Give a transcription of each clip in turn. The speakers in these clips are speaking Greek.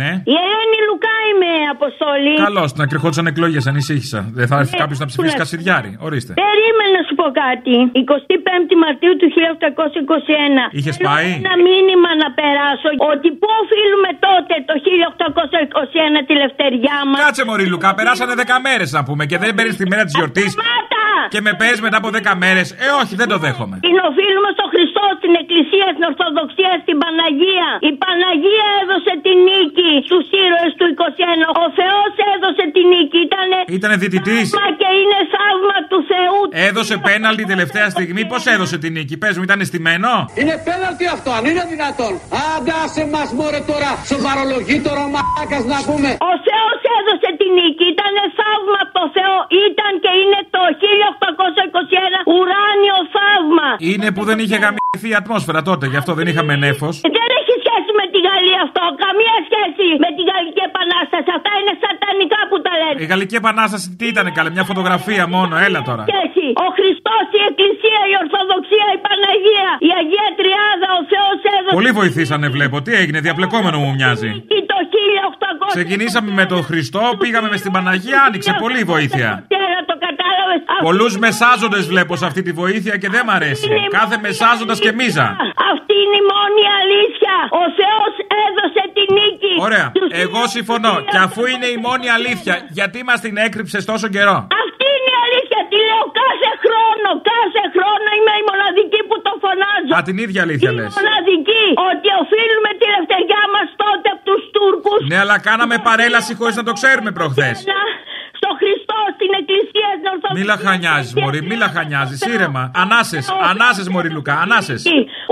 Ναι. Η Ελένη Λουκά είμαι, Αποστολή. Καλώς, να κρυχόντουσαν εκλογές, ανησύχησα. Δεν θα έρθει Ναι, κάποιος να ψηφίσει που να- Κασιδιάρη. Ορίστε. Περίμενε να σου πω κάτι. 25η Μαρτίου του 1821. Είχες Θέλω πάει; Ένα μήνυμα να περάσω ότι πού οφείλουμε τότε το 1821 τη λευτεριά μας. Κάτσε μωρή Λουκά, περάσανε 10 μέρες να πούμε και δεν παίρνεις τη μέρα της γιορτής Μάτα! και με παίρνεις μετά από 10 μέρες. Ε, όχι, δεν το δέχομαι. Την οφείλουμε στο Χριστό, στην Εκκλησία, στην Ορθοδοξία, στην Παναγία. Η Παναγία έδωσε τη νίκη στους ήρωες του 21. Ο Θεός έδωσε τη νίκη. Ήτανε Ήτανε διαιτητής. θαύμα και είναι θαύμα του Θεού. Έδωσε πέναλτι τελευταία στιγμή. Πώς έδωσε την νίκη, πες μου, ήταν στημένο; Είναι πέναλτι αυτό, αν είναι δυνατόν. Άντε άσε μας μωρέ τώρα, σοβαρολογεί τώρα ο μαλάκας να πούμε. Ο Θεός έδωσε τη νίκη. Ήταν θαύμα από το Θεό. Ήταν και είναι το 1821 ουράνιο θαύμα. Είναι που δεν είχε γαμηθεί η ατμόσφαιρα τότε, γι' αυτό δεν είχαμε νέφος. Δεν έχει σχέση με τη Γαλλία αυτό. Καμία σχέση με τη Γαλλική Επανάσταση. Αυτά είναι σατανικά που τα λένε. Η Γαλλική Επανάσταση τι ήταν, καλέ, μια φωτογραφία μόνο, έλα τώρα. Σχέση. Ο Χριστός, η Εκκλησία, η Ορθοδοξία, η Παναγία, η Αγία Τριάδα, ο Θεός έδωσε. Πολύ βοηθήσανε, βλέπω. Τι έγινε, διαπλεκόμενο μου μοιάζει. νίκη το 1800. Ξεκινήσαμε με τον Χριστό, πήγαμε με στην Παναγία, άνοιξε πολύ βοήθεια. Τώρα το κατάλαβες. Πολλούς μεσάζοντες βλέπω σε αυτή τη βοήθεια και δεν μ' αρέσει. Κάθε μεσάζοντας και μίζα. Αυτή είναι η μόνη αλήθεια. Ο Θεός έδωσε τη νίκη. Ωραία. Στους Εγώ συμφωνώ. χίλιους Και αφού είναι η μόνη αλήθεια, γιατί μας την έκρυψε τόσο καιρό; Αυτή είναι η αλήθεια. Τη λέω κάθε χρόνο. Κάθε χρόνο είμαι η μοναδική που το φωνάζω. Α, την ίδια αλήθεια λε. Η μοναδική. Ότι οφείλουμε τη λευτεριά μας τότε από τους Τούρκους. Ναι, αλλά κάναμε παρέλαση χωρίς να το ξέρουμε προχθές. Στο Χριστό, στην Εκκλησία, στην Ορθοδοξία. Μη λαχανιάζεις, Μωρή, μη λαχανιάζεις. Ήρεμα. Ανάσες, ανάσες, Μωρή Λουκά, ανάσες.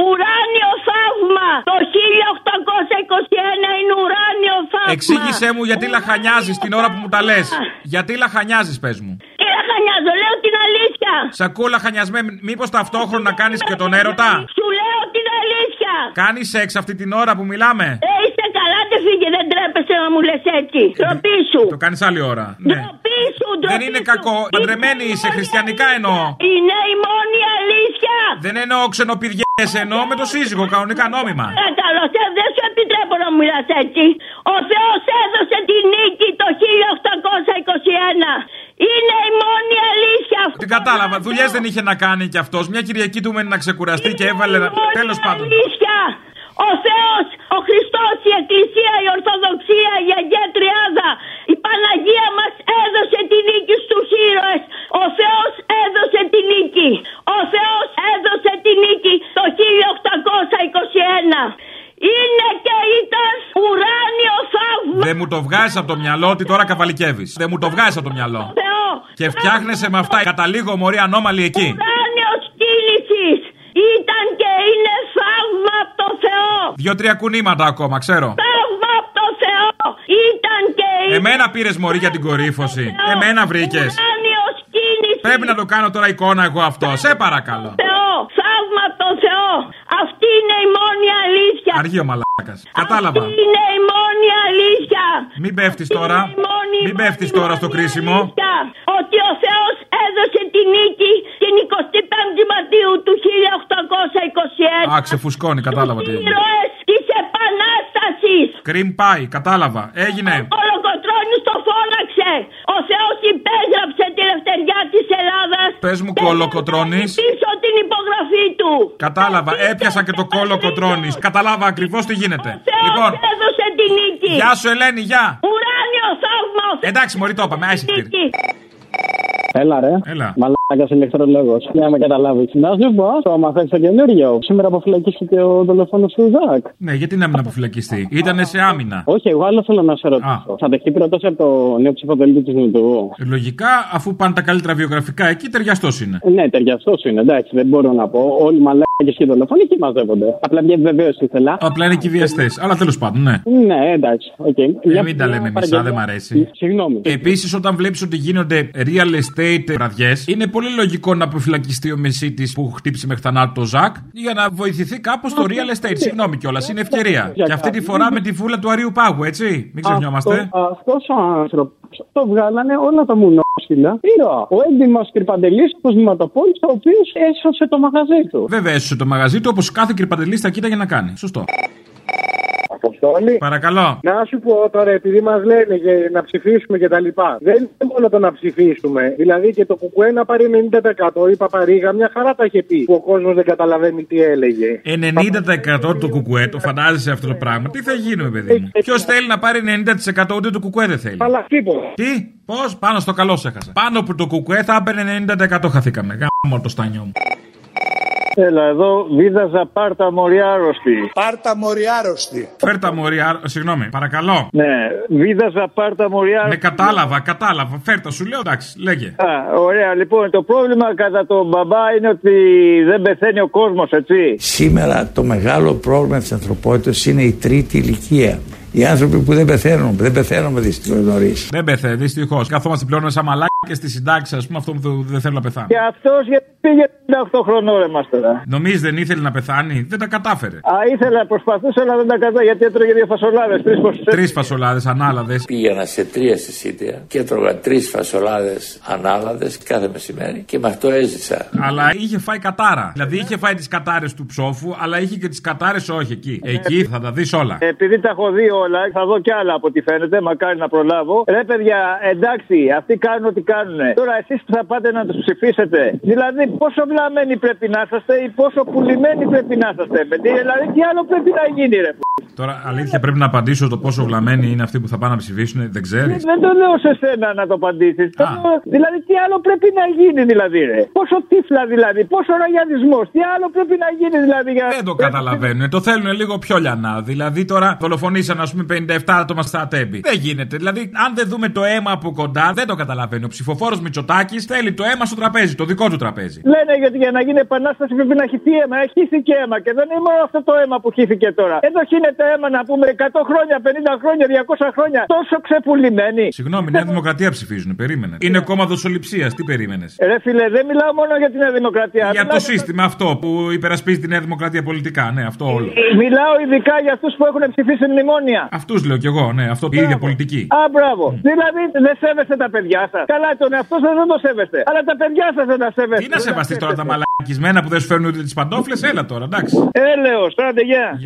Ουράνιο θαύμα! Το 1821 είναι ουράνιο θαύμα! Εξήγησέ μου γιατί λαχανιάζεις την ώρα που μου τα λες. Γιατί λαχανιάζεις, πες μου. Τι λαχανιάζω, λέω την αλήθεια! Σ' ακούω λαχανιασμένη. Μήπως ταυτόχρονα κάνεις και τον έρωτα; Σου λέω την αλήθεια! Κάνεις σεξ αυτή την ώρα που μιλάμε; Ε, είσαι καλά, δεν φύγε, δεν τρέπεσαι να μου λες έτσι. Τροπή σου! Το κάνεις άλλη ώρα. Ναι. Ντροπή σου, Δεν ντροπή είναι σου. κακό. Παντρεμένη είσαι, χριστιανικά εννοώ. Είναι η μόνη αλήθεια! Δεν εννοώ ξενοπηδιές, εννοώ με το σύζυγο, κανονικά νόμιμα. Ε, καλό, ε, δεν σου επιτρέπω να μου μιλάς έτσι. Ο Θεός έδωσε τη νίκη το 1821. Είναι η μόνη αλήθεια αυτή. Την κατάλαβα. Δουλειές δεν είχε να κάνει κι αυτός. Μια Κυριακή του μένει να ξεκουραστεί και έβαλε. Τέλος πάντων. Αλήθεια. Ο Θεός, ο Χριστός, η Εκκλησία, η Ορθοδοξία, η Αγία Τριάδα, η Παναγία μας έδωσε τη νίκη στους ήρωες. Ο Θεός έδωσε τη νίκη. Ο Θεός έδωσε τη νίκη το 1821. Είναι και ήταν ουράνιο θαύμα. Δεν μου το βγάζεις από το μυαλό ότι τώρα καβαλικεύεις. Δεν μου το βγάζεις από το μυαλό. Θεό. Και φτιάχνεσαι με αυτά. Καταλήγω μωρή ανώμαλη εκεί. Ουράνιος κίνησης. Ήταν και είναι θαύμα από το Θεό. Δύο-τρία κουνήματα ακόμα, ξέρω. Θαύμα από το Θεό. Ήταν και είναι Εμένα πήρες μωρή για την κορύφωση. Εμένα βρήκες. Ουράνιος κίνησης. Πρέπει να το κάνω τώρα εικόνα εγώ αυτό. Σε παρακαλώ. Θεό. Θαύμα από το Θεό. Αυτή είναι η μόνη αλήθεια. Αργεί ο μαλάκας. Κατάλαβα. Αυτή είναι η μόνη αλήθεια. Μην πέφτεις τώρα. Είναι η μόνη, Μην μόνη, πέφτει τώρα στο μόνη κρίσιμο. αλήθεια. Ότι ο Θεός έδωσε τη νίκη την 25η Μαρτίου του 1821. Α, ξεφουσκώνει, κατάλαβα τι έγινε. Ήρωες της Επανάστασης. Κρυμ πάει, κατάλαβα. Έγινε. Ο Κολοκοτρώνης το φώναξε. Ο Θεός υπέγραψε τη λευτεριά της Ελλάδας. Πες μου, Και Κολοκοτρώνης. Πίσω την υπογραφή του. Κατάλαβα, Και έπιασα και το κόλλο κοτρώνη. Κατάλαβα ακριβώς τι γίνεται. Ο Θεός Λοιπόν, έδωσε τη νίκη. γεια σου Ελένη, γεια. Ουράνιο θαύμα. ο Θεός Εντάξει, Μωρή, το είπαμε, άισε νίκη. Έλα ρε. Έλα. Μαλάκα ηλεκτρολόγο. Για να με καταλάβεις. Να σου πω, το μαθαίνει το καινούριο. Σήμερα αποφυλακίστηκε ο δολοφόνος του Ζακ. Ναι, γιατί να μην αποφυλακιστεί; Ήτανε σε άμυνα. Όχι, εγώ άλλο θέλω να σε ρωτήσω. Θα δεχτεί πρόταση από το νέο ψηφοδελτίο της Νοτού. Λογικά, αφού πάνε τα καλύτερα βιογραφικά εκεί, ταιριαστός είναι. Ναι, ταιριαστός είναι, εντάξει, δεν μπορώ να πω. Όλοι οι μαλάκες και οι δολοφόνοι εκεί μαζεύονται. Απλά μια επιβεβαίωση ήθελα. Απλά είναι και βιαστές. Αλλά τέλος πάντων, ναι. Ναι, εντάξει, οκ. Ε, Μια- μην τα μια λέμε μισά, παραγγελία. δεν μ' αρέσει. Συγγνώμη. Επίσης, όταν βλέπεις ότι γίνονται real estate βραδιές, είναι πολύ λογικό να αποφυλακιστεί ο μεσίτης που χτύπησε μέχρι θανάτου το Ζακ για να βοηθηθεί κάπως το real estate. Συγγνώμη κιόλας, είναι ευκαιρία. Και αυτή τη φορά με τη βούλα του Αρίου Πάγου, έτσι. Μην ξεχνιόμαστε. Αυτός ο άνθρωπος το βγάλανε όλα τα μουνό Άχιλα, ήρωα. Ο έντιμα Κρυπαντελή, ο Βηματοπόλη, ο οποίος έσωσε το μαγαζί του. Βέβαια έσωσε το μαγαζί του όπως κάθε κρυπαντελή θα κοίταγε να κάνει. Σωστό. Αποστόλη. Παρακαλώ. Να σου πω τώρα, επειδή μας λένε για να ψηφίσουμε και τα λοιπά. Δεν είναι μόνο το να ψηφίσουμε. Δηλαδή και το κουκουέ να πάρει 90%. Η Παπαρίγα μια χαρά τα είχε πει. Που ο κόσμος δεν καταλαβαίνει τι έλεγε. 90% του κουκουέ, το φαντάζεσαι αυτό το πράγμα; Τι θα γίνουμε, παιδί μου; Ποιος θέλει να πάρει 90% ούτε το κουκουέ δεν θέλει. Αλλά τίποτα. Τι, πώς, πάνω στο καλό σε έχασα. Πάνω από το κουκουέ θα έπαιρνε 90% χαθήκαμε. Γάμο το στάνιο μου. Έλα εδώ, βίδαζα πάρτα μοριάρωστη. Πάρτα μοριάρωστη. Φέρτα μου, ριά- συγγνώμη, παρακαλώ. Ναι, βίδαζα πάρτα Με μοριάρωστη. κατάλαβα, κατάλαβα. Φέρτα, σου λέω εντάξει, λέγε. Α, ωραία, λοιπόν, το πρόβλημα κατά τον μπαμπά είναι ότι δεν πεθαίνει ο κόσμος, έτσι. Σήμερα το μεγάλο πρόβλημα της ανθρωπότητας είναι η τρίτη ηλικία. Οι άνθρωποι που δεν πεθαίνουν, δεν πεθαίνουμε δυστυχώς νωρίς. Δεν πεθαίνει, δυστυχώς. Καθόμαστε πλέον σαν μαλάκια και στη συντάξη, ας πούμε, αυτό που δεν θέλω να πεθάνω. Και αυτός γιατί πήγε 58 χρονών ρε μας τώρα; Νομίζεις δεν ήθελε να πεθάνει, δεν τα κατάφερε. Α, ήθελα, προσπαθούσα, αλλά δεν τα κατά γιατί έτρωγε δύο φασολάδες. Τρεις Τρεις φασολάδες, ανάλαδες. Πήγαινα σε τρία συσίτια και έτρωγα τρεις φασολάδες ανάλαδες κάθε μεσημέρι και με αυτό έζησα. Αλλά είχε φάει κατάρα. Δηλαδή είχε φάει τις κατάρες του ψόφου, αλλά είχε και τις κατάρες όχι εκεί. Εκεί θα τα δεις όλα. Επειδή τα έχω δει όλα, θα δω κι άλλα από ό,τι φαίνεται, μακάρι να προλάβω. Ρε παιδιά, εντάξει, αυτοί κάνουν ό,τι κάνουν. Τώρα εσείς που θα πάτε να τους ψηφίσετε, δηλαδή πόσο βλαμμένοι πρέπει να είσαστε ή πόσο πουλημένοι πρέπει να είσαστε. παιδί. Δηλαδή τι άλλο πρέπει να γίνει, ρε. Τώρα, αλήθεια, πρέπει να απαντήσω το πόσο βλαμμένοι είναι αυτοί που θα πάνε να ψηφίσουν, δεν ξέρεις; Δεν το λέω σε σένα να το απαντήσεις. Δηλαδή, τι άλλο πρέπει να γίνει, δηλαδή, ρε. Πόσο τύφλα, δηλαδή, πόσο ραγιανισμό, τι άλλο πρέπει να γίνει, δηλαδή. Για... Δεν το καταλαβαίνουν. Το θέλουν λίγο πιο λιανά. Δηλαδή τώρα δολοφονήσαν, ας πούμε, 57 άτομα στα τέμπη. Δεν γίνεται. Δηλαδή, αν δεν δούμε το αίμα από κοντά, δεν το καταλαβαίνει. Ο ψηφοφόρος Μητσοτάκης θέλει το αίμα στο τραπέζι, το δικό του τραπέζι. Λένε γιατί για να γίνει επανάσταση πρέπει να χυθεί αίμα. Έχει χύθηκε αίμα και δεν είναι μόνο αυτό το αίμα που χύθηκε τώρα. Εδώ χύνεται αίμα να πούμε 100 χρόνια, 50 χρόνια, 200 χρόνια. Τόσο ξεπουλημένοι. Συγγνώμη, Νέα Δημοκρατία ψηφίζουν. Περίμενε. Είναι κόμμα δοσοληψίας. Τι περίμενες; Ρε φίλε, δεν μιλάω μόνο για την Νέα Δημοκρατία. Για το Μιλάω- σύστημα αυτό που υπερασπίζει τη Νέα Δημοκρατία πολιτικά. Ναι, αυτό όλο. Μιλάω ειδικά για αυτούς που έχουν ψηφίσει μνημόνια. Αυτούς λέω κι εγώ, ναι, αυτό η ίδια πολιτική. Α, μπράβο. Δηλαδή δεν σέβεστε τα παιδιά σας. Καλά, τον εαυτό σας δεν το σέβεστε. Αλλά τα παιδιά σας δεν τα σέβεστε. Τι να σεβαστεί τώρα τα μαλακισμένα που δεν σου φέρνουν ούτε τις παντόφλες, έλα τώρα, εντάξει. Έλεος, άντε γεια.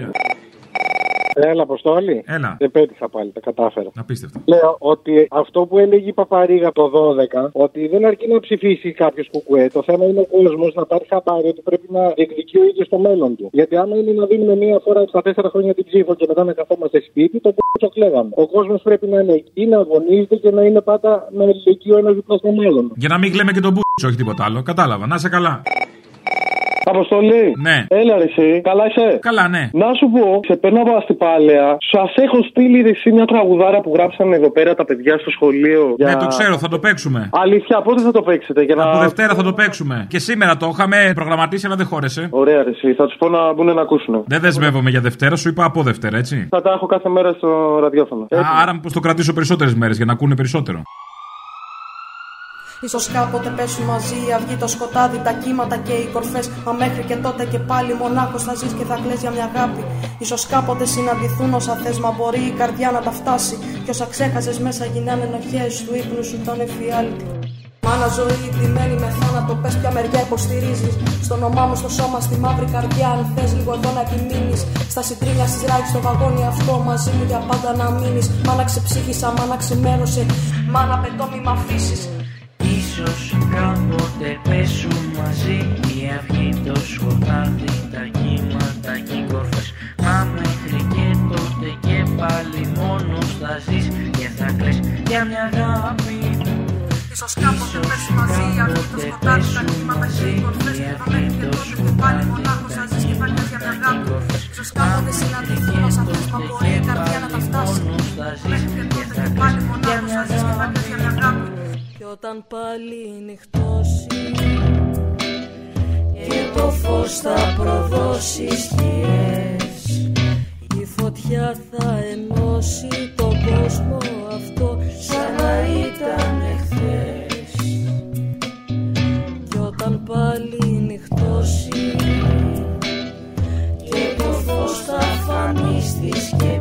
Έλα, Αποστόλη. Έλα. Δεν πέτυχα πάλι, τα κατάφερα. Απίστευτο. Λέω ότι αυτό που έλεγε η Παπαρίγα το 12, ότι δεν αρκεί να ψηφίσει κάποιος κουκουέ. Το θέμα είναι ο κόσμος να πάρει χαμπάρι ότι πρέπει να διεκδικεί ο ίδιος το μέλλον του. Γιατί άμα είναι να δίνουμε μία φορά στα τέσσερα χρόνια την ψήφο και μετά να καθόμαστε σπίτι, το κόσμο κλέβαμε. Ο κόσμος πρέπει να είναι εκεί, να αγωνίζεται και να είναι πάντα με ελεγγύη ο ένας δίπλα στον άλλον. Για να μην κλαίμε και τον μπούτσο, όχι τίποτα άλλο. Κατάλαβα, να είσαι καλά. Αποστολή. Ναι. Έλα, ρε, εσύ. Καλά είσαι; Καλά, ναι. Να σου πω, σε παίρνω από αστυπάλαια. Σας έχω στείλει ρε, εσύ μια τραγουδάρα που γράψαν εδώ πέρα τα παιδιά στο σχολείο. Για... Ναι, το ξέρω, θα το παίξουμε. Αλήθεια, πότε θα το παίξετε, για να. Από Δευτέρα θα το παίξουμε. Και σήμερα το είχαμε προγραμματίσει, αλλά δεν χώρεσε. Ωραία, ρε, εσύ. Θα τους πω να μπουν να ακούσουν. Δεν δεσμεύομαι για Δευτέρα, σου είπα από Δευτέρα, έτσι. Θα τα έχω κάθε μέρα στο ραδιόφωνο. Α, άρα μήπως το κρατήσω περισσότερες μέρες για να ακούνε περισσότερο. Ίσως κάποτε πέσουν μαζί η αυγή, το σκοτάδι, τα κύματα και οι κορφές. Μα μέχρι και τότε και πάλι μονάχος θα ζεις και θα κλαις για μια αγάπη. Ίσως κάποτε συναντηθούν όσα θες, μα μπορεί η καρδιά να τα φτάσει. Κι όσα ξέχασες μέσα γίνανε ενοχές του ύπνου σου ήταν εφιάλτη. Μάνα ζωή ντυμένη με θάνατο, πες ποια μεριά υποστηρίζεις. Στο όνομά μου, στο σώμα, στη μαύρη καρδιά Αν θες λίγο εδώ να επιμείνεις. Στα συντρίμια στις ράχες, στο βαγόνι αυτό Μαζί μου για πάντα να μείνεις. Μάνα ξεψύχησα, μάνα ξημέρωσε. Μάνα πετώ μη μ' αφήσεις Ίσως κάποτε πέσουν μαζί. Η αυγή, το σκοτάδι, τα κύματα και οι κορφές. Μα μέχρι και τότε και πάλι μόνος θα ζεις και θα κλαις για μια αγάπη. Ίσως κάποτε πέσουν μαζί η αυγή, το σκοτάδι, τα κύματα και οι κορφές. Μα μέχρι και τότε και πάλι μονάχος θα ζεις και θα κλαις για μια αγάπη. Ίσως κάποτε συναντηθούν όσα θες, μα μπορεί η καρδιά να τα φτάσει. Μέχρι και τότε και πάλι μονάχος θα ζεις και θα όταν πάλι νυχτώσει και το φως θα προδώσει σκιές. Η φωτιά θα ενώσει τον κόσμο αυτό σαν να ήταν εχθές. Κι όταν πάλι νυχτώσει και το φως θα φανεί στη σκεπή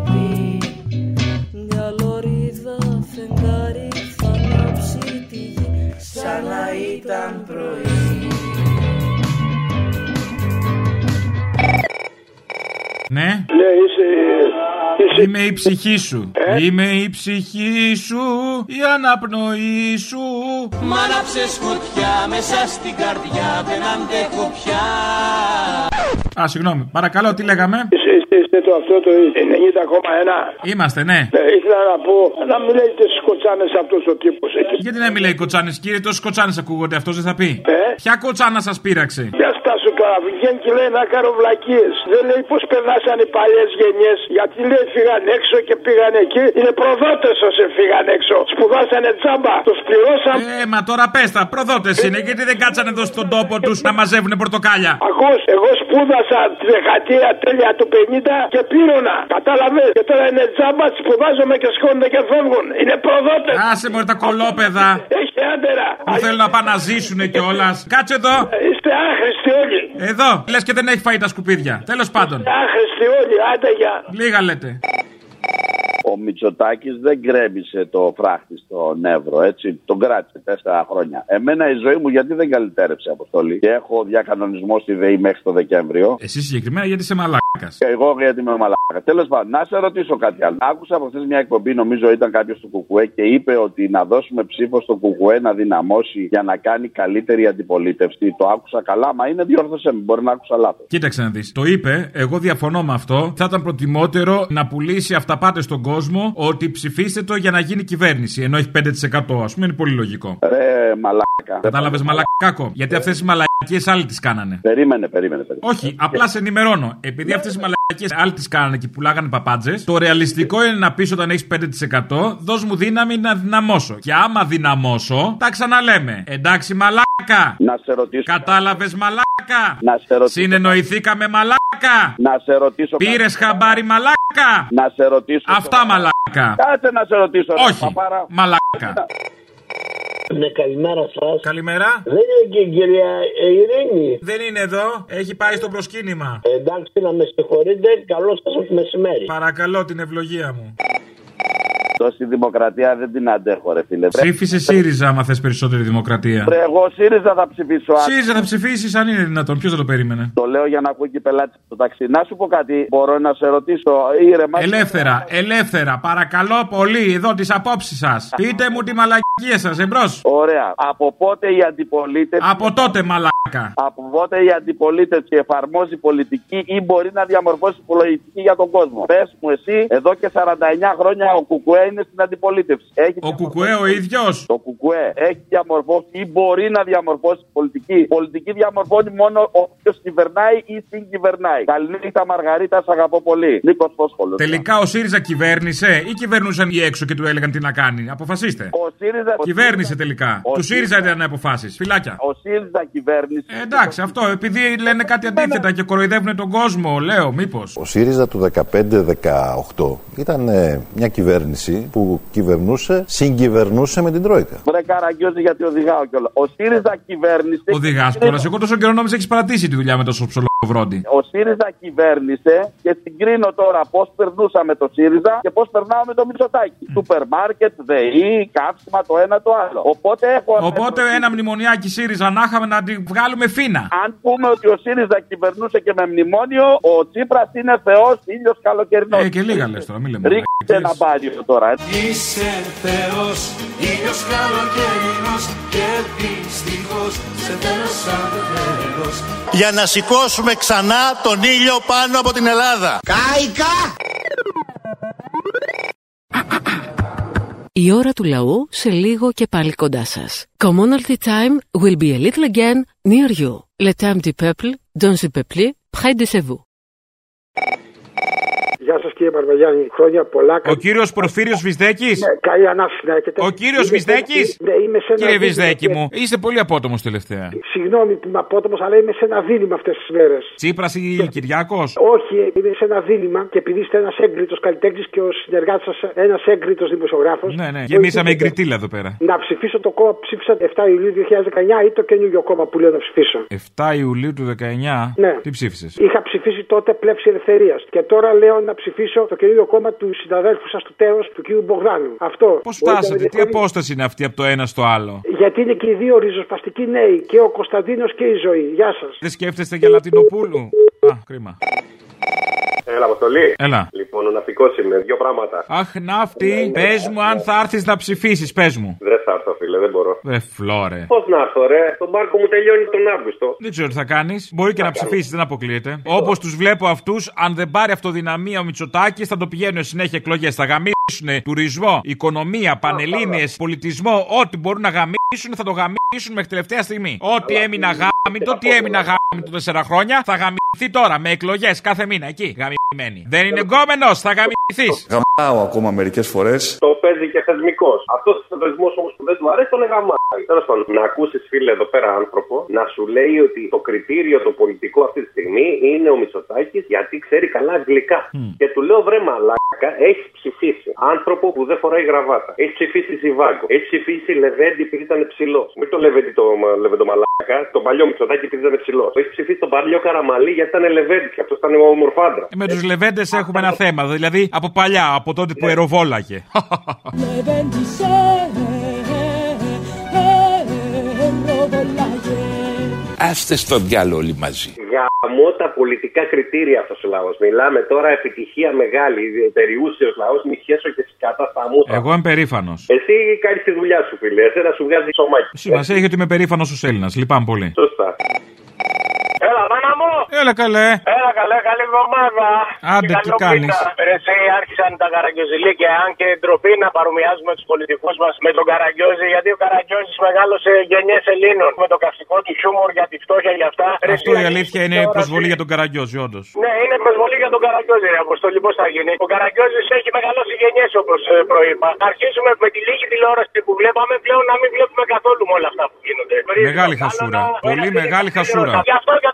Είμαι η ψυχή σου. Ε; Είμαι η ψυχή σου, η αναπνοή σου. Μ' άναψες φωτιά μέσα στην καρδιά δεν αντέχω πια Α, συγγνώμη. Παρακαλώ, τι λέγαμε; Είστε, είστε, είστε το αυτό το 90,1. Είμαστε, ναι. Ε, ήθελα να πω, να μην λέτε στι κοτσάνες αυτός ο τύπος εκεί. Γιατί να μιλάει κοτσάνες, κύριε, τόσες κοτσάνες ακούγονται, αυτός δεν θα πει. Ε; Ποια κοτσάνα σας πείραξε; Για στάσου τώρα, βγαίνει και λέει να κάνω βλακίες. Δεν λέει πώς περνάσαν οι παλιές γενιές. Γιατί λέει φύγαν έξω και πήγαν εκεί. Είναι προδότες όσοι φύγαν έξω. Σπουδάσανε τζάμπα. Τους πληρώσαν. Ε, μα τώρα πες τα, προδότες είναι, γιατί δεν κάτσανε εδώ στον τόπο τους να μαζεύουν πορτοκάλια; Ακούς, εγώ σπούδασα τη δεκαετία τέλεια του 50 και πλήρωνα. Κατάλαβες; Και τώρα είναι τζάμπα, σπουδάζομαι και σκόνται και φεύγουν. Είναι προδότες. Άσε μου τα κολόπεδα. Έχει άντερα. Που θέλουν να πάνε να ζήσουν κιόλας. Κάτσε εδώ. Είστε άχρηστοι όλοι. Εδώ. Λες και δεν έχει φάει τα σκουπίδια. Τέλος πάντων. Άχρηστοι όλοι. Άντε για. Λίγα λέτε. Ο Μητσοτάκης δεν γκρέμισε το φράχτη στον Εύρο, έτσι. Τον κράτησε τέσσερα χρόνια. Εμένα η ζωή μου γιατί δεν καλυτέρευσε αποστολή. Και έχω διακανονισμό στη ΔΕΗ μέχρι το Δεκέμβριο. Εσύ συγκεκριμένα γιατί είσαι μαλάκας. Και εγώ γιατί είμαι μαλάκας. Τέλος πάντων, να σε ρωτήσω κάτι άλλο. Άκουσα από χθες μια εκπομπή, νομίζω ήταν κάποιος του Κουκουέ και είπε ότι να δώσουμε ψήφο στο Κουκουέ να δυναμώσει για να κάνει καλύτερη αντιπολίτευση. Το άκουσα καλά, μα είναι διόρθωσε με. Μπορεί να άκουσα λάθος. Κοίταξε να δεις. Το είπε, εγώ διαφωνώ με αυτό. Θα ήταν προτιμότερο να πουλήσει αυταπάτες στον κόσμο ότι ψηφίστε το για να γίνει κυβέρνηση. Ενώ έχει 5% ας πούμε, είναι πολύ λογικό. Ρε, μαλάκα. Κατάλαβες μαλακάκο. Γιατί αυτές οι μαλακίε άλλοι τις κάνανε. Περίμενε, περίμενε. περίμενε. Όχι, απλά σε ενημερώνω. Επειδή αυτές οι μαλακίες άλλοι τις κάνανε και πουλάγανε παπάντζες, το ρεαλιστικό είναι να πεις όταν έχεις 5%, δώσ' μου δύναμη να δυναμώσω. Και άμα δυναμώσω, τα ξαναλέμε. Εντάξει, μαλάκα. Να σε ρωτήσω. Κατάλαβες, μαλάκα. Να σε ρωτήσω. Συνεννοηθήκαμε, μαλάκα. Να σε ρωτήσω. Πήρες χαμπάρι, μαλάκα. Να σε ρωτήσω. Αυτά, μαλάκα. Κάτσε να σε ρωτήσω. ρε, Όχι, παπάρα. μαλάκα. Ναι, καλημέρα σας. Καλημέρα. Δεν είναι και η κυρία Ειρήνη. Δεν είναι εδώ, έχει πάει στο προσκύνημα. Εντάξει, να με συγχωρείτε. Καλό σας μεσημέρι. Παρακαλώ την ευλογία μου. Τόση δημοκρατία δεν την αντέχω, ρε φίλε. Ψήφισε ΣΥΡΙΖΑ, άμα θες περισσότερη δημοκρατία. Ρε, εγώ ΣΥΡΙΖΑ θα ψηφίσω. α. ΣΥΡΙΖΑ θα ψηφίσεις αν είναι δυνατόν. Ποιος θα το περίμενε; Το λέω για να ακούει και πελάτη στο ταξί. Να σου πω κάτι, μπορώ να σε ρωτήσω. Ήρεμα. Ελεύθερα, ελεύθερα, παρακαλώ πολύ, εδώ τις απόψεις σας. Πείτε μου τη μαλακία σας, εμπρός. Ωραία. Από πότε η αντιπολίτευση. Από τότε μαλάκα. Από πότε η αντιπολίτευση εφαρμόζει πολιτική ή μπορεί να διαμορφώσει πολιτική για τον κόσμο. Πες μου εσύ, εδώ και 49 χρόνια ο Κουκουέ είναι στην αντιπολίτευση. Έχει Ο Κουκουέ ο ίδιος. Το Κουκουέ έχει διαμορφώσει ή μπορεί να διαμορφώσει πολιτική. Πολιτική διαμορφώνει μόνο ο οποίο κυβερνάει ή συγκυβερνάει. Καληνύχτα Μαργαρίτα, σ' αγαπώ πολύ. Νίκος Φόσχολο. Τελικά ο ΣΥΡΙΖΑ κυβέρνησε ή κυβερνούσαν οι έξω και του έλεγαν τι να κάνει; Αποφασίστε. Ο ΣΥΡΙΖΑ. Κυβέρνησε τελικά. Ο Του ΣΥΡΙΖΑ ΣΥΡΙΖΑ. ήταν αποφάσεις. Φυλάκια. Ο ΣΥΡΙΖΑ κυβέρνησε. Ε, εντάξει, αυτό επειδή λένε κάτι αντίθετα και κοροϊδεύουν τον κόσμο, λέω, μήπως. Ο ΣΥΡΙΖΑ του 15-18 ήταν ε, μια κυβέρνηση που κυβερνούσε, συγκυβερνούσε με την Τρόικα. Βρε καραγκιόζη γιατί οδηγάω κιόλας. Ο ΣΥΡΙΖΑ κυβέρνησε. Οδηγάς κιόλας. Εγώ τόσο καιρό νόμιζα έχεις παρατήσει τη δουλειά με το σοψολοβρόντι. Ο ΣΥΡΙΖΑ κυβέρνησε και συγκρίνω τώρα πώς περνούσαμε το ΣΥΡΙΖΑ και πώς περνάω με το Μητσοτάκι. Σούπερ μάρκετ, ΔΕΗ, καύσιμα το ένα το άλλο. Οπότε έχω. Οπότε ένα μνημονιάκι ΣΥΡΙΖΑ να είχαμε να την βγάλουμε φίνα. Αν πούμε ότι ο ΣΥΡΙΖΑ κυβερνούσε και με μνημόνιο, ο Τσίπρας είναι θεός, ήλιος καλοκαιρινός. Ε, και λίγα λες τώρα, μην λέμε. Ρίξτε ένα μπάριο τώρα. έτσι. Είσαι θεός, ήλιος καλοκαιρινός και δυστυχώς σε θέλω σαν τέλος για να σηκώσουμε ξανά τον ήλιο πάνω από την Ελλάδα. Κάικα! Η ώρα του λαού σε λίγο και πάλι κοντά σας. Commonalty time will be a little again near you. Le temps du peuple, dans le peuple, près de chez vous. Γεια σας κύριε Παρβαγιάννη, χρόνια πολλά. Ο κύριος Προφύριο Βυσδέκη. Ναι, καλή ανάφηση να έχετε. Ο κύριος Είμαι σε- Βυσδέκη. Ναι, είμαι σε ένα Κύριε δίλημμα Βυσδέκη και- μου, είστε πολύ απότομος τελευταία. Συγγνώμη που είμαι απότομος, αλλά είμαι σε ένα δίλημα αυτές τις μέρες. Τσίπρας ή Κυριάκος; Όχι, είμαι σε ένα δίλημα και επειδή είστε ένας έγκριτος καλλιτέχνης και ο συνεργάτης σας ένας έγκριτος δημοσιογράφος. Ναι, ναι, γεμίσαμε εγκριτήλα εδώ πέρα. Να ψηφίσω το κόμμα που ψήφισα 7 Ιουλίου 2019 ή το καινούργιο κόμμα που λέω να ψηφίσω. 7 Ιουλίου του 19. Ναι. Τι ψήφισες; Είχα ψηφίσει τότε πλεύση ελευθερίας. Και τώρα λέω να ψηφίσω το καινούριο κόμμα του συναδέλφου σας του Τέος, του κ. Μπογδάνου. Αυτό. Πώς φτάσατε, τι απόσταση είναι αυτή από το ένα στο άλλο; Γιατί είναι και οι δύο ριζοσπαστικοί νέοι, και ο Κωνσταντίνος και η ζωή. Γεια σας. Δεν σκέφτεστε για Λατινοπούλου; Α, κρίμα. Έλα, Αποστολή. Έλα. Λοιπόν, ο ναυτικός είμαι. Δύο πράγματα. Αχ, ναύτη, πες μου αν θα έρθεις να ψηφίσεις, πες μου. Δεν θα έρθω, φίλε, δεν μπορώ. Δε φλόρε. Πώς να έρθω, ρε; Το μπάρκο μου τελειώνει τον Αύγουστο. Δεν ξέρω τι θα κάνεις. Μπορεί και να ψηφίσεις, δεν αποκλείεται. Όπως τους βλέπω αυτούς, αν δεν πάρει αυτοδυναμία ο Μητσοτάκης, θα το πηγαίνουν συνέχεια εκλογές. Θα γαμίσουν τουρισμό, οικονομία, πανελίνε, πολιτισμό, ό,τι μπορούν να γαμίσουν, θα το γαμίσουν μέχρι τελευταία στιγμή. Ό,τι έμεινα γάμιτο, τι έμεινα γάμιτο τέσσερα χρόνια, θα γαμηθεί τώρα με εκλογές κάθε μήνα εκεί. Γαμημένη. Δεν είναι γκόμενος, θα γαμηθείς. Γαμάω ακόμα μερικές φορές. Το παίζει και θεσμικός. Αυτός ο θεσμός όμως που δεν του αρέσει τον εγαμάει. Τέλος πάντων, να ακούσεις φίλε εδώ πέρα άνθρωπο να σου λέει ότι το κριτήριο το πολιτικό αυτή τη στιγμή είναι ο Μητσοτάκης γιατί ξέρει καλά αγγλικά. Και του λέω βρε μαλάκα, έχεις ψηφίσει άνθρωπο που δεν φοράει γραβάτα. Έχεις ψηφίσει Ζιβάγκο. Έχεις ψηφίσει Λεβέντι επειδή ήταν ψηλός. Μην το Λεβέντι το, λεβέντο μαλάκα, τον παλιό Μητσοτάκη επειδή ήταν ψηλός. Έχεις ψηφίσει τον παλιό Καραμαλή γιατί ήταν Λεβέντι και αυτός ήταν ομορφάντρα. Με τους λεβέντες έχουμε ένα θέμα. Δηλαδή από παλιά, από τότε που αεροβόλαγε. Άστε στο διάλογο όλοι μαζί. Γαμώ τα πολιτικά κριτήρια αυτός ο λαός. Μιλάμε τώρα επιτυχία μεγάλη, περιούσιο λαός, μη σχέσω και σκάτα στα μούτρα. Εγώ είμαι περήφανος. Εσύ κάνεις τη δουλειά σου, φίλε. Εσένα σου βγάζει σωμάκι. Σημασία έχει ότι είμαι περήφανος ω Έλληνας. Λυπάμαι πολύ. Σωστά. Έλα, μάνα μου! Έλα καλέ. Έλα, καλέ, καλή εβδομάδα. Άντε, τι κάνεις. Εσύ άρχισαν τα καραγκιόζηλίκια, αν και ντροπή να παρομοιάζουμε τους πολιτικούς μας με τον Καραγκιόζη, γιατί ο Καραγκιόζης μεγάλωσε γενιές Ελλήνων με το καυστικό του χιούμορ για τη φτώχεια για αυτά. Αυτό η αλήθεια είναι προσβολή για τον Καραγκιόζη, όντως. Ναι, είναι προσβολή για τον Καραγκιόζη, ρε Αποστολή, πώς θα γίνει. Ο Καραγκιόζης έχει μεγαλώσει γενιές, όπως προείπα. Αρχίζουμε με τη λίγη τηλεόραση που βλέπαμε πλέον να μην βλέπουμε καθόλου με όλα αυτά που γίνονται. Μεγάλη χασούρα. Πολύ μεγάλη χασούρα. Γι' αυτό για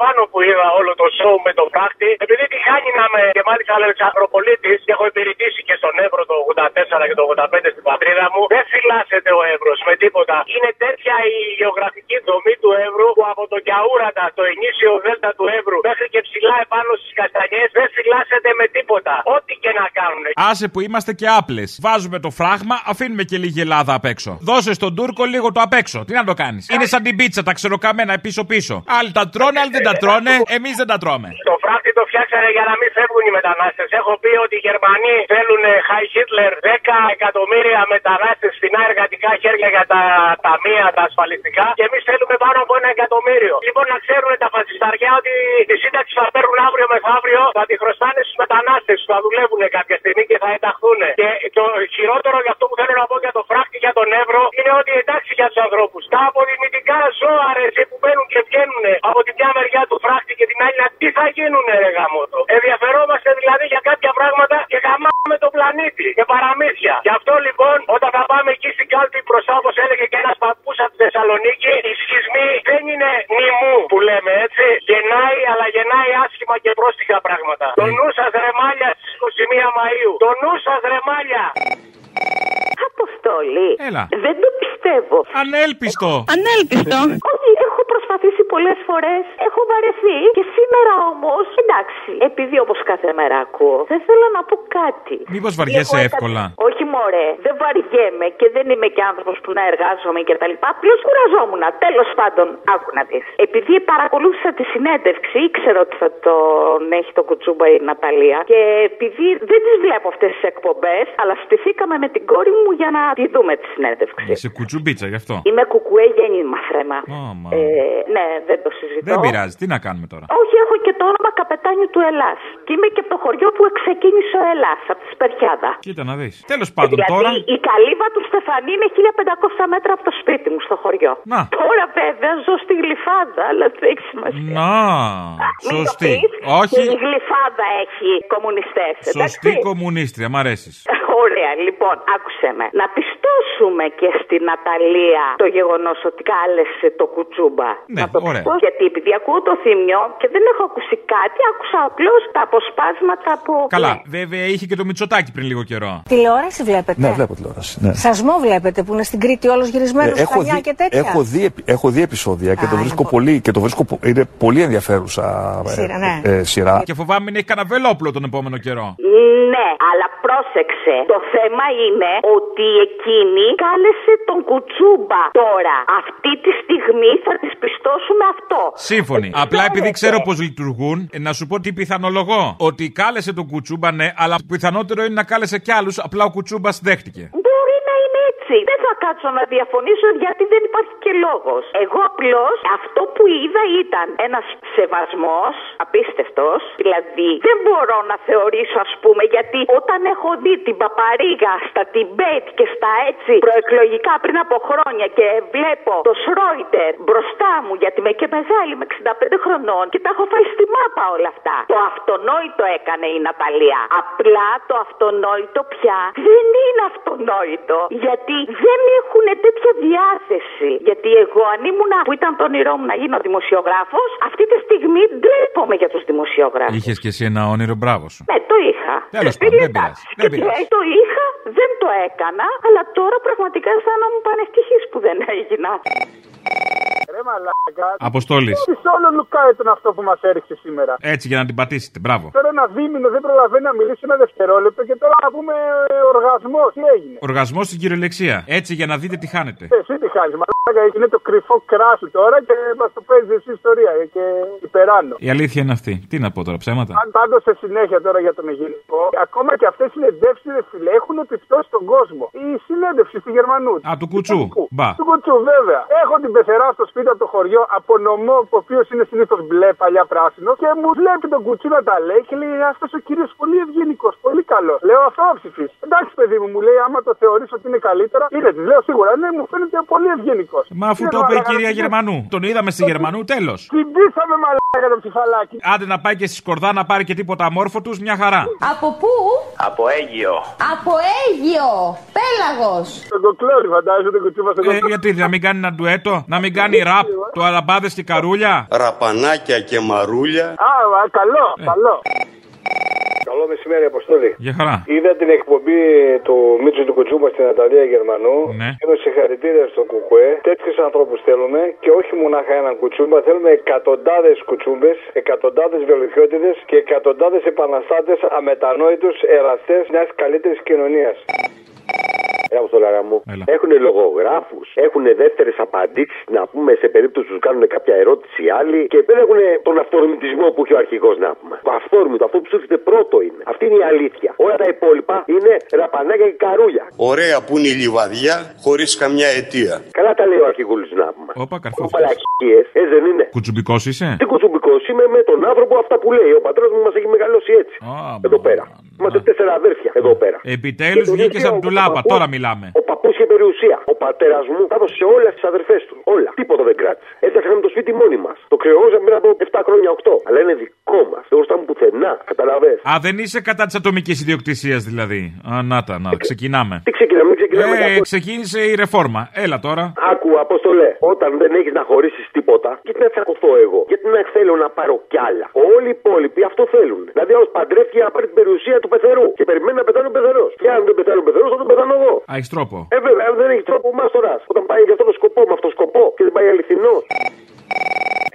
τον Εύρο επάνω που είδα όλο το σοου με τον πράκτη, επειδή τη χάνει να με και μάλιστα Αλεξανδροπολίτη και έχω υπηρετήσει και στον Εύρο το 84 και το 85 στην πατρίδα μου, δεν φυλάσσεται ο Εύρος με τίποτα. Είναι τέτοια η γεωγραφική δομή του Εύρου που από το Γιαούρατα, το ενίσιο δέλτα του Εύρου μέχρι και ψηλά επάνω στις καστανιές δεν φυλάσσεται με τίποτα. Ό,τι και να κάνουν. Άσε που είμαστε και άπλες. Βάζουμε το φράγμα, αφήνουμε και λίγη Ελλάδα απ' έξω. Δώσε στον Τούρκο λίγο το απ' έξω. Τι να το κάνεις; Είναι σαν την πίτσα, τα ξεροκαμένα πίσω-πίσω. Άλλοι τα τρώνε, άλλοι δεν τα τρώνε, εμείς δεν τα τρώμε. Το φράχτη το φτιάξανε για να μην φεύγουν οι μετανάστες. Έχω πει ότι οι Γερμανοί θέλουν Χάι Χίτλερ 10 εκατομμύρια μετανάστες φθηνά εργατικά χέρια για τα ταμεία, τα ασφαλιστικά και εμείς θέλουμε πάνω από ένα εκατομμύριο. Λοιπόν, να ξέρουν τα φασισταριά ότι τη σύνταξη θα παίρνουν αύριο μεθαύριο, θα τη χρωστάνε στους μετανάστες που θα δουλεύουν κάποια στιγμή και θα ενταχθούν. Και το χειρότερο για αυτό που θέλω να πω για το φράχτη για τον Εύρο είναι ότι εντάξει για τους ανθρώπους. Τα αποδημητικά ζώα ρε, εσύ, που μπαίνουν και βγαίνουν από τη μια μεριά του φράχτη και την άλλη, τι θα γίνουν ρε γαμότο. Ενδιαφερόμαστε δηλαδή για κάποια πράγματα και γαμάμε τον πλανήτη και παραμύθια. Γι' αυτό λοιπόν όταν θα πάμε εκεί στην κάλπη μπροστά όπω έλεγε και ένας παππούς από τη Θεσσαλονίκη, οι σχισμοί δεν είναι νημού που λέμε έτσι. Γεννάει αλλά γεννάει άσχημα και πρόστιχα πράγματα. Το νου σας ρεμάλια στις 21 Μαου. Το νου σας ρεμάλια. Αποστολή. Έλα. Δεν το πιστεύω. Ανέλπιστο. Ανέλπιστο. Όχι, έχω προσπαθήσει πολλές φορές. Έχω βαρεθεί. Και σήμερα όμως, εντάξει, επειδή όπως κάθε μέρα ακούω, θα ήθελα να πω κάτι. Μήπως βαριέσαι Λίγο εύκολα; εκα- Όχι, μωρέ. Δεν βαριέμαι και δεν είμαι και άνθρωπος που να εργάζομαι και τα λοιπά. Απλώς κουραζόμουν. Τέλος πάντων, άκου να δεις. Επειδή παρακολούθησα τη συνέντευξη, ήξερα ότι θα τον έχει το κουτσούμπα η Ναταλία. Και επειδή δεν τις βλέπω αυτές τις εκπομπές, αλλά στηθήκαμε με την κόρη μου για να τη δούμε τη συνέντευξη. Είσαι κουτσουμπίτσα γι' αυτό. Είμαι κουκουέ γέννημα θρέμα. Άμα. Ε, ναι, δεν το συζητώ. Δεν πειράζει, τι να κάνουμε τώρα; Όχι, έχω και το όνομα καπετάνιου του Ελλάς. Και είμαι και από το χωριό που ξεκίνησε ο Ελλάς, από τη Σπερχιάδα. Κοίτα να δεις. Τέλος πάντων Γιατί τώρα. η καλύβα του Στεφανή είναι 1500 μέτρα από το σπίτι μου στο χωριό. Να. Τώρα βέβαια ζω στη γλυφάδα, αλλά δεν έχει σημασία. Να, Μην το σωστή. πεις. Όχι, Και η γλυφάδα έχει κομμουνιστές. σωστή κομμουνίστρια, μ' αρέσεις. Ωραία, λοιπόν, άκουσε με. Να πιστώσουμε και στην Ναταλία το γεγονός ότι κάλεσε το κουτσούμπα. Ναι, να το ωραία. πιστώ, γιατί επειδή ακούω το θύμιο και δεν έχω ακούσει κάτι, άκουσα απλώς τα αποσπάσματα που. Καλά, βέβαια είχε και το Μητσοτάκι πριν λίγο καιρό. Τηλεόραση βλέπετε; Ναι, βλέπω τηλεόραση. Ναι. Σασμό βλέπετε που είναι στην Κρήτη όλος γυρισμένος Ε, στα νιά και τέτοια; έχω, δει, επει- έχω δει επεισόδια και Α, το είναι βρίσκω πο- πολύ, και το βρίσκω, πο- είναι πολύ ενδιαφέρουσα ε, Σειρά, ναι. ε, σειρά. Και φοβάμαι μην έχει κανένα βελόπουλο τον επόμενο καιρό. Ναι, αλλά πρόσεξε. Το θέμα είναι ότι εκείνη κάλεσε τον κουτσούμπα. Τώρα, αυτή τη στιγμή θα της πιστώσουμε αυτό. Σύμφωνοι. Απλά επειδή ξέρω πώς λειτουργούν, ε, να σου πω τι πιθανολογώ. Ότι κάλεσε τον Κουτσούμπα, ναι, αλλά πιθανότερο είναι να κάλεσε κι άλλους, απλά ο Κουτσούμπας δέχτηκε. Μπορεί να είναι έτσι. Δεν θα κάτσω να διαφωνήσω γιατί δεν υπάρχει και λόγος. Εγώ απλώς αυτό που είδα ήταν ένας σεβασμός απίστευτος. Δηλαδή δεν μπορώ να θεωρήσω, ας πούμε, γιατί όταν έχω δει την παπαρίγα στα Τιμπέτ και στα έτσι προεκλογικά πριν από χρόνια και βλέπω το Σρόιτερ μπροστά μου, γιατί είμαι και μεγάλη, με 65 χρονών και τα έχω φάει στη μάπα όλα αυτά. Το αυτονόητο έκανε η Ναταλία. Απλά το αυτονόητο πια δεν είναι αυτονόητο. Γιατί δεν έχουν τέτοια διάθεση. Γιατί εγώ αν ήμουνα που ήταν το όνειρό μου να γίνω δημοσιογράφος, αυτή τη στιγμή ντρέπομαι για τους δημοσιογράφους. Είχες κι εσύ ένα όνειρο, μπράβο σου. Ναι, το είχα. Τέλος Ε, πάντων, δεν εντάξει. πειράζει. Δεν Και πειράζει. το είχα, δεν το έκανα, αλλά τώρα πραγματικά αισθάνομαι πανευτυχής που δεν έγινα. Ρε μαλάκα. Αποστόλης. Τι όλο Λουκάι ήταν αυτό που μας έριξε σήμερα. Έτσι για να την πατήσετε. Μπράβο. Τώρα ένα δίμηνο δεν προλαβαίνει να μιλήσει ένα δευτερόλεπτο και τώρα να πούμε ε, οργασμός. Τι έγινε; Οργασμός στην κυριολεξία. Έτσι για να δείτε τι χάνετε. Ε, Εσύ τι χάνεις, μαλάκα. Είναι το κρυφό κράσι τώρα και μας το παίζεις εσύ ιστορία ε, και υπεράνω. Η αλήθεια είναι αυτή. Τι να πω τώρα, ψέματα; Αν πάντως σε συνέχεια τώρα για τον Αιγυπτό, ακόμα και αυτές οι συνεντεύξεις φίλε έχουν επιπτώσει στον κόσμο. Η συνέντευξη του Γερμανού. Α, του κουτσού. Μπα. Του κουτσού, βέβαια. Έχω την πεθερά στο σπίτι από το χωριό από νομό, ο οποίος είναι συνήθως μπλε, παλιά πράσινο, και μου βλέπει τον κουτσού να τα λέει και λέει Αυτός ο κύριος πολύ ευγενικός, πολύ καλός. Λέω αυτό ψηφίς. Εντάξει, παιδί μου, μου λέει άμα το θεωρείς ότι είναι καλύτερα, είναι της. Λέω σίγουρα, ναι, μου φαίνεται πολύ ευγενικός. Μα αφού το είπε η κυρία Γερμανού. Τον είδαμε στη Γερμανού, τέλος. Συμπίσαμε μαλάκα το ψηφαλάκι. Άντε να πάει και στη Σκορδά να πάρει και τίποτα αμόρφο τους, μια χαρά. Από πού; Από Αίγυο. Από Αίγυο. Πέλαγος. Τον κοκλώρι, φαντάζομαι τον κουτσούμα στον Ε, γιατί να μην κάνει ένα ντουέτο, να μην κάνει ραπ το αλαμπάδες και καρούλια. Ραπανάκια και μαρούλια. Α, α, καλό, καλό. Καλό μεσημέρι, Αποστόλη. Για χαρά. Είδα την εκπομπή του Μίτσου του Κουτσούμπα στην Ναταλία Γερμανού. Ναι. Δίνω συγχαρητήρια στον Κουκουέ. Τέτοιους ανθρώπους θέλουμε και όχι μονάχα έναν κουτσούμπα. Θέλουμε εκατοντάδες κουτσούμπες, εκατοντάδες βελουχιώτιδες και εκατοντάδες επαναστάτες αμετανόητους εραστές μιας καλύτερης κοινωνίας. Ρε Αποστολάρα μου, έχουν λογογράφους, έχουν δεύτερες απαντήσεις να πούμε σε περίπτωση που τους κάνουν κάποια ερώτηση οι άλλοι και δεν έχουν τον αυθορμητισμό που έχει ο αρχηγός να πούμε. Το αυθόρμητος, αυτό που σου έρχεται πρώτο είναι. Αυτή είναι η αλήθεια. Όλα τα υπόλοιπα είναι ραπανάκια και καρούλια. Ωραία που είναι η λιβαδιά χωρίς καμιά αιτία. Καλά τα λέει ο αρχηγούλης να πούμε. Όπα, καρφό. Μαλακίες, ε, δεν είναι. Κουτσουμπικός είσαι; Τι κουτσουμπικός είμαι με τον άνθρωπο αυτά που λέει. Ο πατέρα μου μας έχει μεγαλώσει έτσι. εδώ πέρα. Είμαστε τέσσερα αδέρφια εδώ πέρα. Επιτέλους Και τον βγήκες ίδιο από την ο τουλάπα, παππούς- τώρα μιλάμε. Ο παππού είχε περιουσία. Ο πατέρας μου τα έδωσε σε όλες τις αδερφές του. Όλα. Τίποτα δεν κράτησε. Έφτιαξαμε το σπίτι μόνοι μας. Το κρεώσαμε πριν από 7 χρόνια, 8. Αλλά είναι δικό μας. Δεν χρωστάμε πουθενά. Καταλαβέ. Α, δεν είσαι κατά της ατομικής ιδιοκτησίας δηλαδή. Α, να τα, να ξεκινάμε. Τι ξεκινάμε, μην ξεκινάμε. Ε, καθόλου. ξεκίνησε η ρεφόρμα. Έλα τώρα. Άκου, Αποστολέ, όταν δεν έχεις να χωρίσεις τίποτα, γιατί να τσακωθώ εγώ, γιατί να θέλω να πάρω κι άλλα; Όλοι οι υπόλοιποι αυτό θέλουν. Δηλαδή, άλλο παντρεύτηκε να πάρει την περιουσία του πεθερού και περιμένει να πεθάνει ο πεθερός. Και αν δεν πεθάνει ο πεθερός, θα τον πεθάνω εγώ. Α, έχεις τρόπο. Ε, βέβαια, αν δεν έχει τρόπο, μα τώρα. Όταν πάει για αυτό το σκοπό, με αυτό το σκοπό και δεν πάει αληθινό.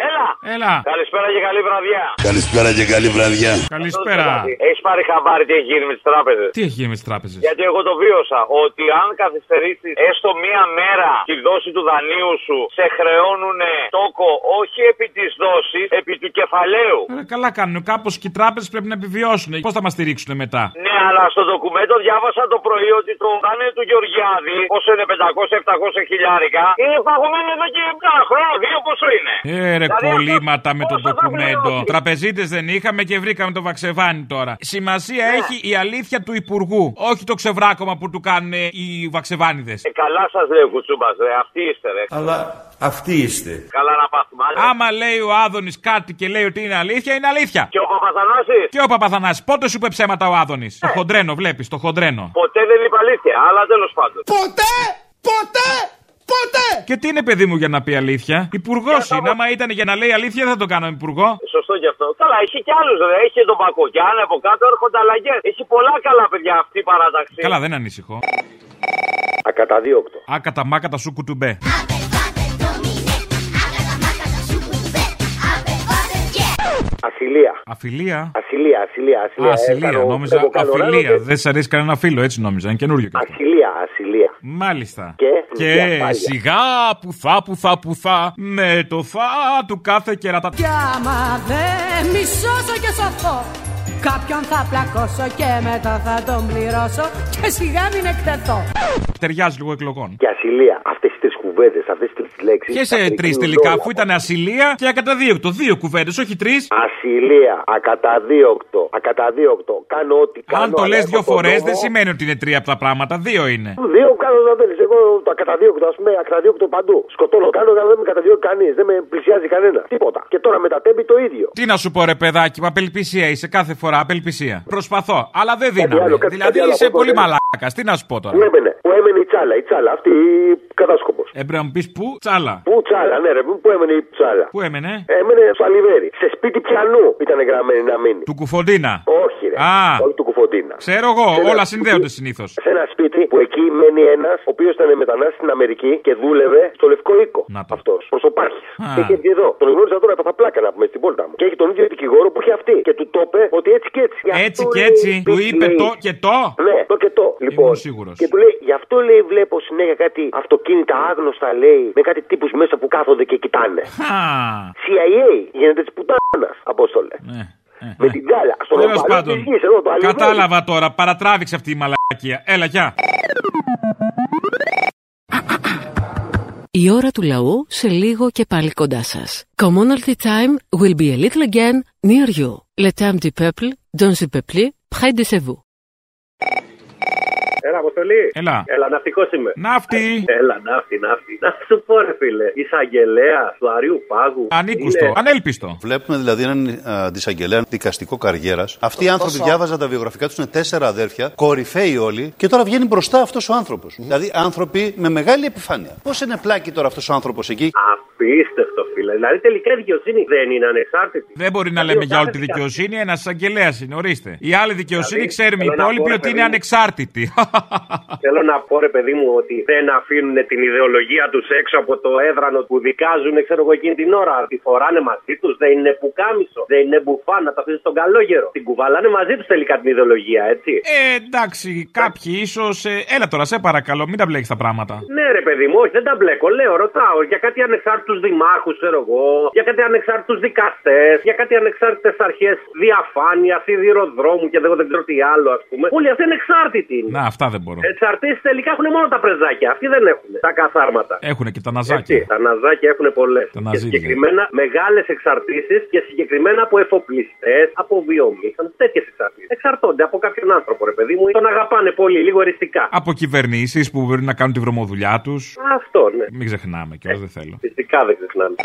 Έλα! Έλα! Καλησπέρα και καλή βραδιά. Καλησπέρα και καλή βραδιά. Καλησπέρα. Έχεις πάρει χαμπάρι τι έχει γίνει με τις τράπεζες; Τι έχει γίνει με τις τράπεζες; Γιατί εγώ το βίωσα. Ότι αν καθυστερήσεις έστω μία μέρα τη δόση του δανείου σου, σε χρεώνουν τόκο όχι επί της δόσης, επί του κεφαλαίου. Ε, καλά κάνουν. Κάπως και οι τράπεζες πρέπει να επιβιώσουν. Πώς θα μας στηρίξουν μετά; Ναι, αλλά στο ντοκουμέντο διάβασα το πρωί ότι το δάνειο του Γεωργιάδη, πόσο είναι 500-700 χιλιάρικα, είναι παγωμένο εδώ και ένα χρόνο, δύο πόσο είναι. Ε, ρε Δηλαδή, κολλή, προβλήματα με το ντοκουμέντο. Τραπεζίτες δεν είχαμε και βρήκαμε το βαξεβάνι τώρα. Σημασία Ναι. έχει η αλήθεια του υπουργού. Όχι το ξεβράκωμα που του κάνουν οι βαξεβάνιδες. Ε, καλά σας λέει ο Κουτσούμπας, ρε. Αυτοί είστε, ρε. Αλλά αυτοί είστε. Καλά να πάθουμε. Άλλε. Άμα λέει ο Άδωνης κάτι και λέει ότι είναι αλήθεια, είναι αλήθεια. Και ο Παπαθανάσης; Και ο Παπαθανάσης. Πότε σου είπε ψέματα ο Άδωνης; Το χοντρένο, βλέπεις, το χοντρένο. Ποτέ δεν είπε αλήθεια, αλλά τέλος πάντων. Ποτέ! Ποτέ! Ποτέ! Και τι είναι, παιδί μου, για να πει αλήθεια; Υπουργός είναι. Άμα ήταν για να λέει αλήθεια, δεν θα το κάνω υπουργό. Σωστό και αυτό. Καλά, έχει κι άλλους, ρε. Έχει τον Πακογιάννη από κάτω, έρχονται αλλαγές. Έχει πολλά καλά παιδιά αυτή η παράταξη. Καλά, δεν ανησυχώ. Ακαταδίωκτο. Άκατα μάκατα σου κουτουμπέ. Ασυλία. Αφιλία. Ασυλία, ασυλία, ασυλία. Α, ασυλία. Έκανα- Νόμιζα εγώ κάνω αφιλία. ράνο και- Δεν σ' αρέσει κανένα φίλο, έτσι νόμιζα. Είναι καινούριο και αυτό. Ασυλία, ασυλία. Μάλιστα. Και, Και διασφάλεια. σιγά που θα που θα που θα με το θα του κάθε κερατά. Κι άμα δεν μισώσω και σωθώ Κάποιον θα πλακώσω και μετά θα τον πληρώσω Και σιγά μην εκτεθώ Ταιριάζει λίγο εκλογών. Και ασυλία. Αυτές τι τρεις κουβέντες, αυτές τις τρεις λέξεις. Και σε τρεις τελικά, αφού ήταν ασυλία και ακαταδίωκτο. Δύο κουβέντες, όχι τρεις. Ασυλία, ακαταδίωκτο, ακαταδίωκτο. Κάνω ό,τι κάνω. Αν το αλλά λες έχω δύο τον φορές, νόμο. δεν σημαίνει ότι είναι τρία από τα πράγματα. Δύο είναι. Δύο κάνω να θέλεις. Εγώ το ακαταδίωκτο, ας πούμε, ακαταδίωκτο παντού. Σκοτώνω, κάνω, αλλά δεν με καταδιώκει κανείς. Δεν με πλησιάζει κανένα. Τίποτα. Και τώρα με τα τέμπη το ίδιο. Τι να σου πω, ρε παιδάκι, μου απελπισία είσαι κάθε φορά, απελπισία. Προσπαθώ, αλλά δεν Κάτι δίναμε. άλλο, κάτι- Δηλαδή κάτι άλλο είσαι από πολύ τότε. μαλάκας. Τι να σου πω τώρα; Πού έμενε, πού έμενε η τσάλα, η τσάλα, αυτή η κατάσκοπος. Έπρεπε να μου πεις πού, τσάλα. Πού τσάλα, ναι, ρε, πού έμενε η τσάλα; Πού έμενε, Έμενε στο Αλιβέρι. Σε σπίτι πιανού ήταν γραμμένη να μείνει. του κουφοντίνα. Όχι, ρε. Α. Όχι του κουφοντίνα. Ξέρω εγώ, Σε ένα όλα σπίτι- συνδέονται συνήθως. Σε ένα σπίτι που εκεί μένει ένας, ο οποίος ήταν μετανάστης στην Αμερική και δούλευε στο Λευκό Οίκο. Αυτός. Προσωπάρχη. Α. Και είχε βγει εδώ. Τον γνώρισα τώρα, έπαθα πλάκα να πούμε στην πόλτα μου. Και έχει τον ίδιο δικηγόρο που είχε αυτή. Και του το είπε ότι έτσι και έτσι. Γι' Έτσι αυτό και λέει, έτσι, του λέει, είπε το και το. Ναι, το και το. Λοιπόν, σίγουρος. και του λέει, γι' αυτό λέει, βλέπω συνέχεια κάτι αυτοκίνητα άγνωστα λέει, με κάτι τύπους μέσα που κάθονται και κοιτάνε. Χα. CIA γίνεται της πουτάνας, Απόστολε. Με την γκάλα. Στον Τέλος οπαλό πάντων. της γης, εδώ, το Αλιβέρι. Κατάλαβα τώρα, παρατράβηξε αυτή η μαλακία. Έλα, γεια. Η ώρα του λαού σε λίγο και πάλι κοντά σας. Commonalty time will be a little again near you. Le temps du peuple, dans le peuple, près de chez vous. Έλα, αποστολή. Έλα. Έλα, ναυτικός είμαι. Ναύτη. Έλα, ναύτη, ναύτη. Να σου πω, ρε φίλε, εισαγγελέα του Αρίου Πάγου. Ανήκουστο, Είναι- ανέλπιστο. Βλέπουμε δηλαδή έναν α, αντισαγγελέα δικαστικό καριέρας. Αυτοί οι άνθρωποι διάβαζαν τα βιογραφικά τους, είναι τέσσερα αδέρφια, κορυφαίοι όλοι, και τώρα βγαίνει μπροστά αυτός ο άνθρωπος. Δηλαδή άνθρωποι με μεγάλη επιφάνεια. Πώς είναι πλάκι τώρα αυτός ο άνθρωπος εκεί; Απίστευτο, φίλε. Δηλαδή, τελικά η δικαιοσύνη δεν είναι ανεξάρτητη. Δεν μπορεί να Δηλαδή, λέμε ο για όλη κάθε τη δικαιοσύνη, ένας εισαγγελέα είναι, ορίστε. Η άλλη δικαιοσύνη Δηλαδή, ξέρουμε οι θέλω να υπόλοιποι πω, ρε ότι είναι παιδί μου. ανεξάρτητη. Θέλω να πω, ρε παιδί μου, ότι δεν αφήνουν την ιδεολογία τους έξω από το έδρανο που δικάζουν, ξέρω εγώ, εκείνη την ώρα. Τη φοράνε μαζί τους, δεν είναι πουκάμισο, δεν είναι μπουφάν, να τα αφήσει στον καλόγερο. Την κουβαλάνε μαζί τους τελικά την ιδεολογία, έτσι. Ε, εντάξει, κάποιοι ίσως. έλα τώρα, σε παρακαλώ, μην τα μπλέκεις τα πράγματα. Ναι, ρε παιδί μου, όχι, δεν τα μπλέκω. Λέω, ρωτάω για κάτι ανεξάρτητους δημάρχους, ξέρω εγώ, για κάτι ανεξάρτητους δικαστές, για κάτι ανεξάρτητες αρχές διαφάνειας, σιδηροδρόμου και δεν, δεν ξέρω τι άλλο, ας πούμε. Όλοι αυτοί είναι εξάρτητοι. είναι. Να, αυτά δεν μπορώ. Εξαρτήσει τελικά έχουν μόνο τα πρεζάκια. Αυτοί δεν έχουν. Τα καθάρματα. Έχουν και τα ναζάκια. Έτσι, τα ναζάκια έχουν πολλές. Τα Και ναζίδια. συγκεκριμένα μεγάλες εξαρτήσεις και συγκεκριμένα από εφοπλιστές, από βιομήχανου, τέτοιες εξαρτήσεις. Εξαρτώνται από κάποιον άνθρωπο, ρε παιδί μου. Τον αγαπάνε πολύ, λίγο εριστικά. Από κυβερνήσεις που μπορεί να κάνουν τη βρωμοδουλειά τους. Αυτό, ναι. Μην ξεχνάμε κιόλας, δεν θέλω. Φυσικά δεν ξεχνάμε.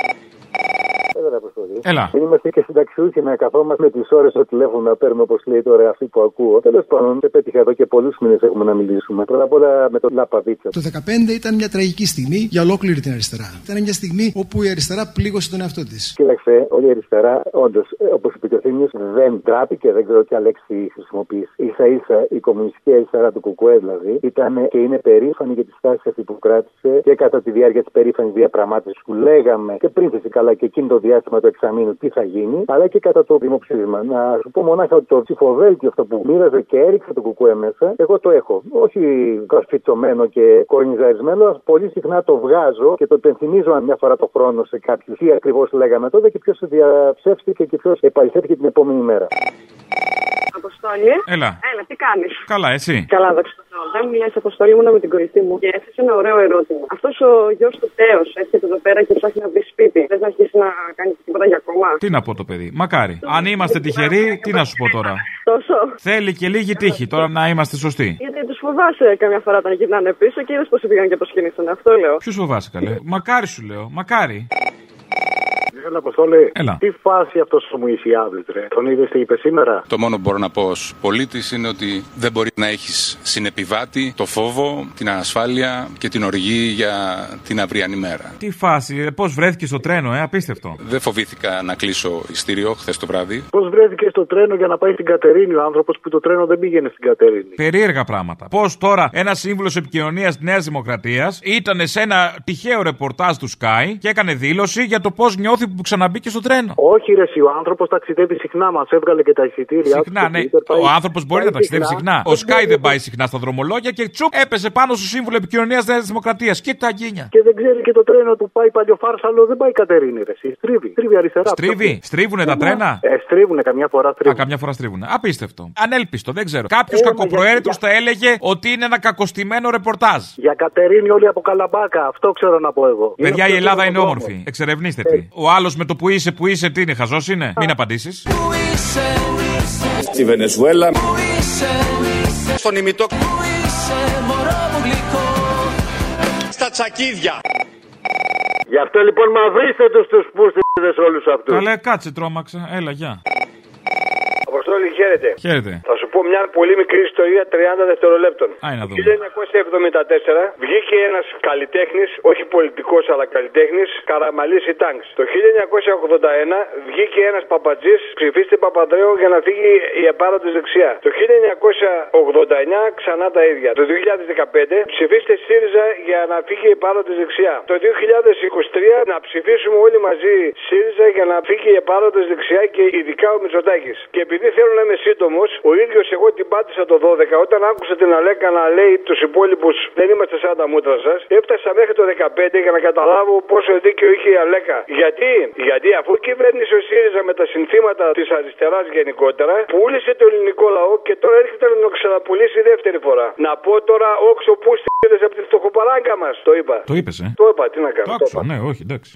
Έλα. Δεν είμαστε και συνταξιούχοι να καθόμαστε με τις ώρες στο τηλέφωνο να παίρνουμε όπως λέει τώρα αυτή που ακούω. Τέλος πάντων, δεν πέτυχα εδώ και πολλούς μήνες έχουμε να μιλήσουμε. Πρώτα απ' όλα με τον Λαπαβίτσα. Το 2015 ήταν μια τραγική στιγμή για ολόκληρη την αριστερά. Ήταν μια στιγμή όπου η αριστερά πλήγωσε τον εαυτό της. Κοίταξε, όλη η αριστερά, όντως, όπως είπε και ο Θήμιος, δεν τράπηκε, δεν ξέρω ποια λέξη χρησιμοποιήσει. σα ίσα η κομμουνιστική αριστερά του Κουκουέ δηλαδή ήταν και είναι περήφανη για τη στάση αυτή που κράτησε και κατά τη διάρκεια της περήφανης διαπραγμάτευσης που λέγαμε και πριν φυσικά και εκείνο το διάστημα του εξαμήνου τι θα γίνει, αλλά και κατά το δημοψήφισμα. Να σου πω μονάχα ότι το ψηφοδέλτιο αυτό που μοίραζε και έριξε το Κουκουέ μέσα, εγώ το έχω. Όχι κασφιτσωμένο και κορνιζαρισμένο, αλλά πολύ συχνά το βγάζω και το υπενθυμίζω μια φορά το χρόνο σε κάποιους τι ακριβώς λέγαμε τότε και ποιος διαψεύστηκε και ποιος επαληθεύτηκε την επόμενη μέρα. Αποστόλη. Έλα. Έλα, τι κάνεις; Καλά, εσύ; Καλά, δόξα τω Θεώ. Δεν μιλάει Αποστόλη, ήμουν με την κορυφή μου και έθεσε ένα ωραίο ερώτημα. Αυτός ο γιος του Τέος έρχεται εδώ πέρα και ψάχνει να βρει σπίτι. Δεν θα αρχίσεις να κάνεις τίποτα για κόμμα. Τι να πω το παιδί. Μακάρι. Αν είμαστε τυχεροί, τι να σου πω τώρα; Τόσο. Θέλει και λίγη τύχη τώρα να είμαστε σωστοί. Γιατί τους φοβάσαι καμιά φορά όταν γυρνάνε πίσω και είδες πώ πήγαν και το σκηνήσανε. Αυτό λέω. Ποιους φοβάσαι καλέ; Μακάρι σου λέω. Μακάρι. Έλα, Αποστόλη. Έλα. Τι φάση αυτός ο Μουησιάδης, ρε; Τον είδες τι είπε σήμερα; Το μόνο που μπορώ να πω ως πολίτης είναι ότι δεν μπορεί να έχεις συνεπιβάτη το φόβο, την ανασφάλεια και την οργή για την αυριανή μέρα. Τι φάση, πώς βρέθηκες στο τρένο, ε, απίστευτο. Δεν φοβήθηκα να κλείσω ειστήριο χθες το βράδυ. Πώς βρέθηκες στο τρένο για να πάει στην Κατερίνη; Ο άνθρωπος που το τρένο δεν πήγαινε στην Κατερίνη. Περίεργα πράγματα. Πώς τώρα ένας σύμβουλος επικοινωνίας της Νέας Δημοκρατίας ήταν σε ένα τυχαίο ρεπορτάζ του Sky και έκανε δήλωση για το πώς νιώθει που ξαναμπήκε στο τρένο. Όχι, ρε, εσύ, ο άνθρωπος ταξιδεύει συχνά, μας έβγαλε και τα εισιτήρια. Συχνά, ναι. Ο άνθρωπος μπορεί να ταξιδεύει συχνά. Ο Sky δεν πάει συχνά στα δρομολόγια και τσουπ έπεσε πάνω στο σύμβουλο επικοινωνίας Νέας Δημοκρατίας. Και τα γκίνια. Και δεν ξέρει και το τρένο που πάει παλιοφάρσαλο, δεν πάει Κατερίνη, ρε. εσύ. Στρίβει. Στρίβει αριστερά. Στρίβει, στρίβουνε τα τρένα; Ε, στρίβουνε καμιά φορά. Στρίβουν. Α, καμιά φορά στρίβουνε. Απίστευτο. Ανέλπιστο, δεν ξέρω. Κάποιος κακοπροαίρετος θα έλεγε ότι είναι ένα κακοστημένο ρεπορτάζ. Για Κατερίνη όλοι από Καλαμπάκα. Αυτό ξέρω να πω εγώ. Παιδιά, η Είναι Ελλάδα αυτός είναι ο όμορφη. Εξερευνήστε τη. Ο άλλος με το που είσαι, που είσαι, τι είναι, χαζός είναι; Μην απαντήσεις. Στη Βενεζουέλα. Στον ημιτό. Στα τσακίδια. Γι' αυτό λοιπόν μαυρίστε τους τους πούστιδε όλους αυτούς. Καλέ, κάτσε, τρόμαξα. Έλα, γεια. Αποστόλη, χαίρετε. Χαίρετε. Θα σου πω μια πολύ μικρή ιστορία 30 δευτερολέπτων. Άι να Το δούμε. 1974 βγήκε ένας καλλιτέχνης, όχι πολιτικός αλλά καλλιτέχνης, Καραμαλής Τάγκ. Το 1981 βγήκε ένας παπατζής, ψηφίστε Παπανδρέου για να φύγει η επάρωτη δεξιά. Το 1989 ξανά τα ίδια. Το 2015 ψηφίστε ΣΥΡΙΖΑ για να φύγει η επάρωτη δεξιά. Το 2023 να ψηφίσουμε όλοι μαζί ΣΥΡΙΖΑ για να φύγει η επάρωτη δεξιά και ειδικά ο Μητσοτάκης. Και επειδή θέλω να είμαι σύντομος, ο ίδιος εγώ την πάτησα το 12 όταν άκουσα την Αλέκα να λέει τους υπόλοιπους δεν είμαστε σαν τα μούτρα σας. Έφτασα μέχρι το 15 για να καταλάβω πόσο δίκιο είχε η Αλέκα. Γιατί, Γιατί αφού κυβέρνησε ο ΣΥΡΙΖΑ με τα συνθήματα της αριστεράς γενικότερα, πούλησε το ελληνικό λαό και τώρα έρχεται να το ξαναπουλήσει δεύτερη φορά. Να πω τώρα όξο που στείλε από τη φτωχοπαράγκα μας, το είπα. Το είπες, ε. Το είπα, τι να κάνω. Το το άκουσα, είπα. ναι, όχι, εντάξει.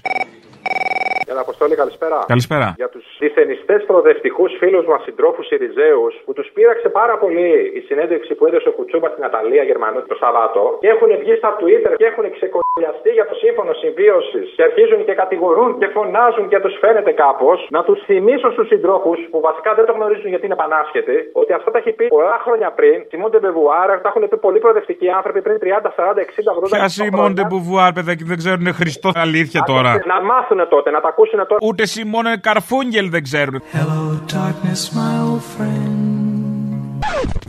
Έλα, Αποστόλη, καλησπέρα. Καλησπέρα. Για τους δυσθενιστέ προοδευτικούς φίλους μας συντρόφους Σιριζέου, που τους πείραξε πάρα πολύ η συνέντευξη που έδωσε ο Κουτσούμπας στην Αταλία Γερμανού το Σαββάτο, και έχουν βγει στα Twitter και έχουν ξεκολλιαστεί για το σύμφωνο συμβίωσης και αρχίζουν και κατηγορούν και φωνάζουν και τους φαίνεται κάπως, να τους θυμίσω στους συντρόφους, που βασικά δεν το γνωρίζουν γιατί είναι πανάσχετοι, ότι αυτά τα έχει πει πολλά χρόνια πριν. Σιμόντε Μπεβουάρα, τα έχουν πει πολύ προοδευτικοί άνθρωποι πριν 30, 40, 60, 80 Ποια Σιμόν ντε Μποβουάρ, παιδάκι, δεν ξέρουν Χριστό αλήθεια τώρα. Να μάθουν τότε, να τα ακούσουν τώρα. Ούτε Simon and Garfunkel δεν ξέρουν.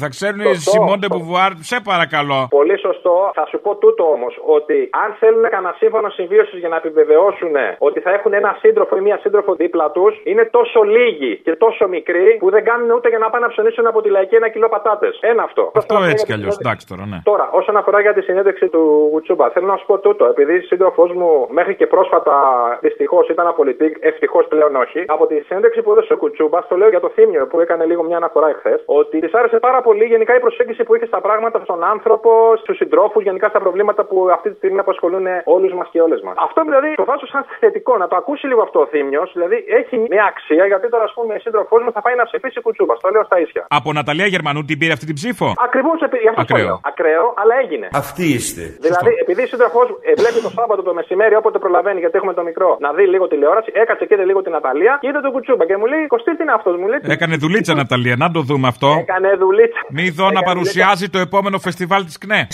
Θα ξέρουν οι Σωστό. Σιμόν ντε Μποβουάρ, σε παρακαλώ. Πολύ σωστό. Θα σου πω τούτο όμως, ότι αν θέλουν κανένα σύμφωνο συμβίωσης για να επιβεβαιώσουν ότι θα έχουν ένα σύντροφο ή μία σύντροφο δίπλα τους, είναι τόσο λίγοι και τόσο μικροί που δεν κάνουν ούτε για να πάνε να ψωνίσουν από τη λαϊκή ένα κιλό πατάτες. Ένα αυτό. Αυτό έτσι κι αλλιώς, εντάξει τώρα, ναι. Τώρα, όσον αφορά για τη συνέντευξη του Γουτσούμπα, θέλω να σου πω τούτο. Επειδή η σύντροφός μου μέχρι και πρόσφατα δυστυχώς ήταν απολυτή, ευτυχώς πλέον όχι. Από τη συνέντευξη που έδωσε ο Κουτσούμπα, το λέω για το θύμιο που έκανε λίγο μια αναφορά εχθές, ότι της άρεσε πάρα πολύ γενικά η προσέγγιση που είχε στα πράγματα, στον άνθρωπο, στους συντρόφους, γενικά στα προβλήματα που αυτή τη στιγμή απασχολούν όλους μας και όλες μας. Αυτό δηλαδή το βάζω σαν θετικό, να το ακούσει λίγο αυτό ο θύμιο, δηλαδή έχει μια αξία γιατί τώρα ας πούμε η σύντροφός μου θα πάει να ψηφίσει Κουτσούμπα. Το λέω στα ίσια. Από Ναταλία Γερμανού την πήρε αυτή την ψήφο; Ακριβώς επειδή αυτό το Ακραίο. λέω. Ακραίο, αλλά έγινε. Αυτοί είστε. Δηλαδή, επειδή η σύντροφός μου ε, βλέπει το Σάββατο το μεσημέρι, όποτε προλαβαίνει, γιατί έχουμε το μικρό, να δει λίγο τηλεόραση, έκατσε και είδε λίγο την Αταλία και είδε τον Κουτσούμπα και μου λέει: Κωστή, τι είναι αυτός, μου λέει. Έκανε δουλίτσα Ναταλία, να το δούμε αυτό. Έκανε δουλίτσα. Μη δω να παρουσιάζει το επόμενο φεστιβάλ της ΚΝΕ.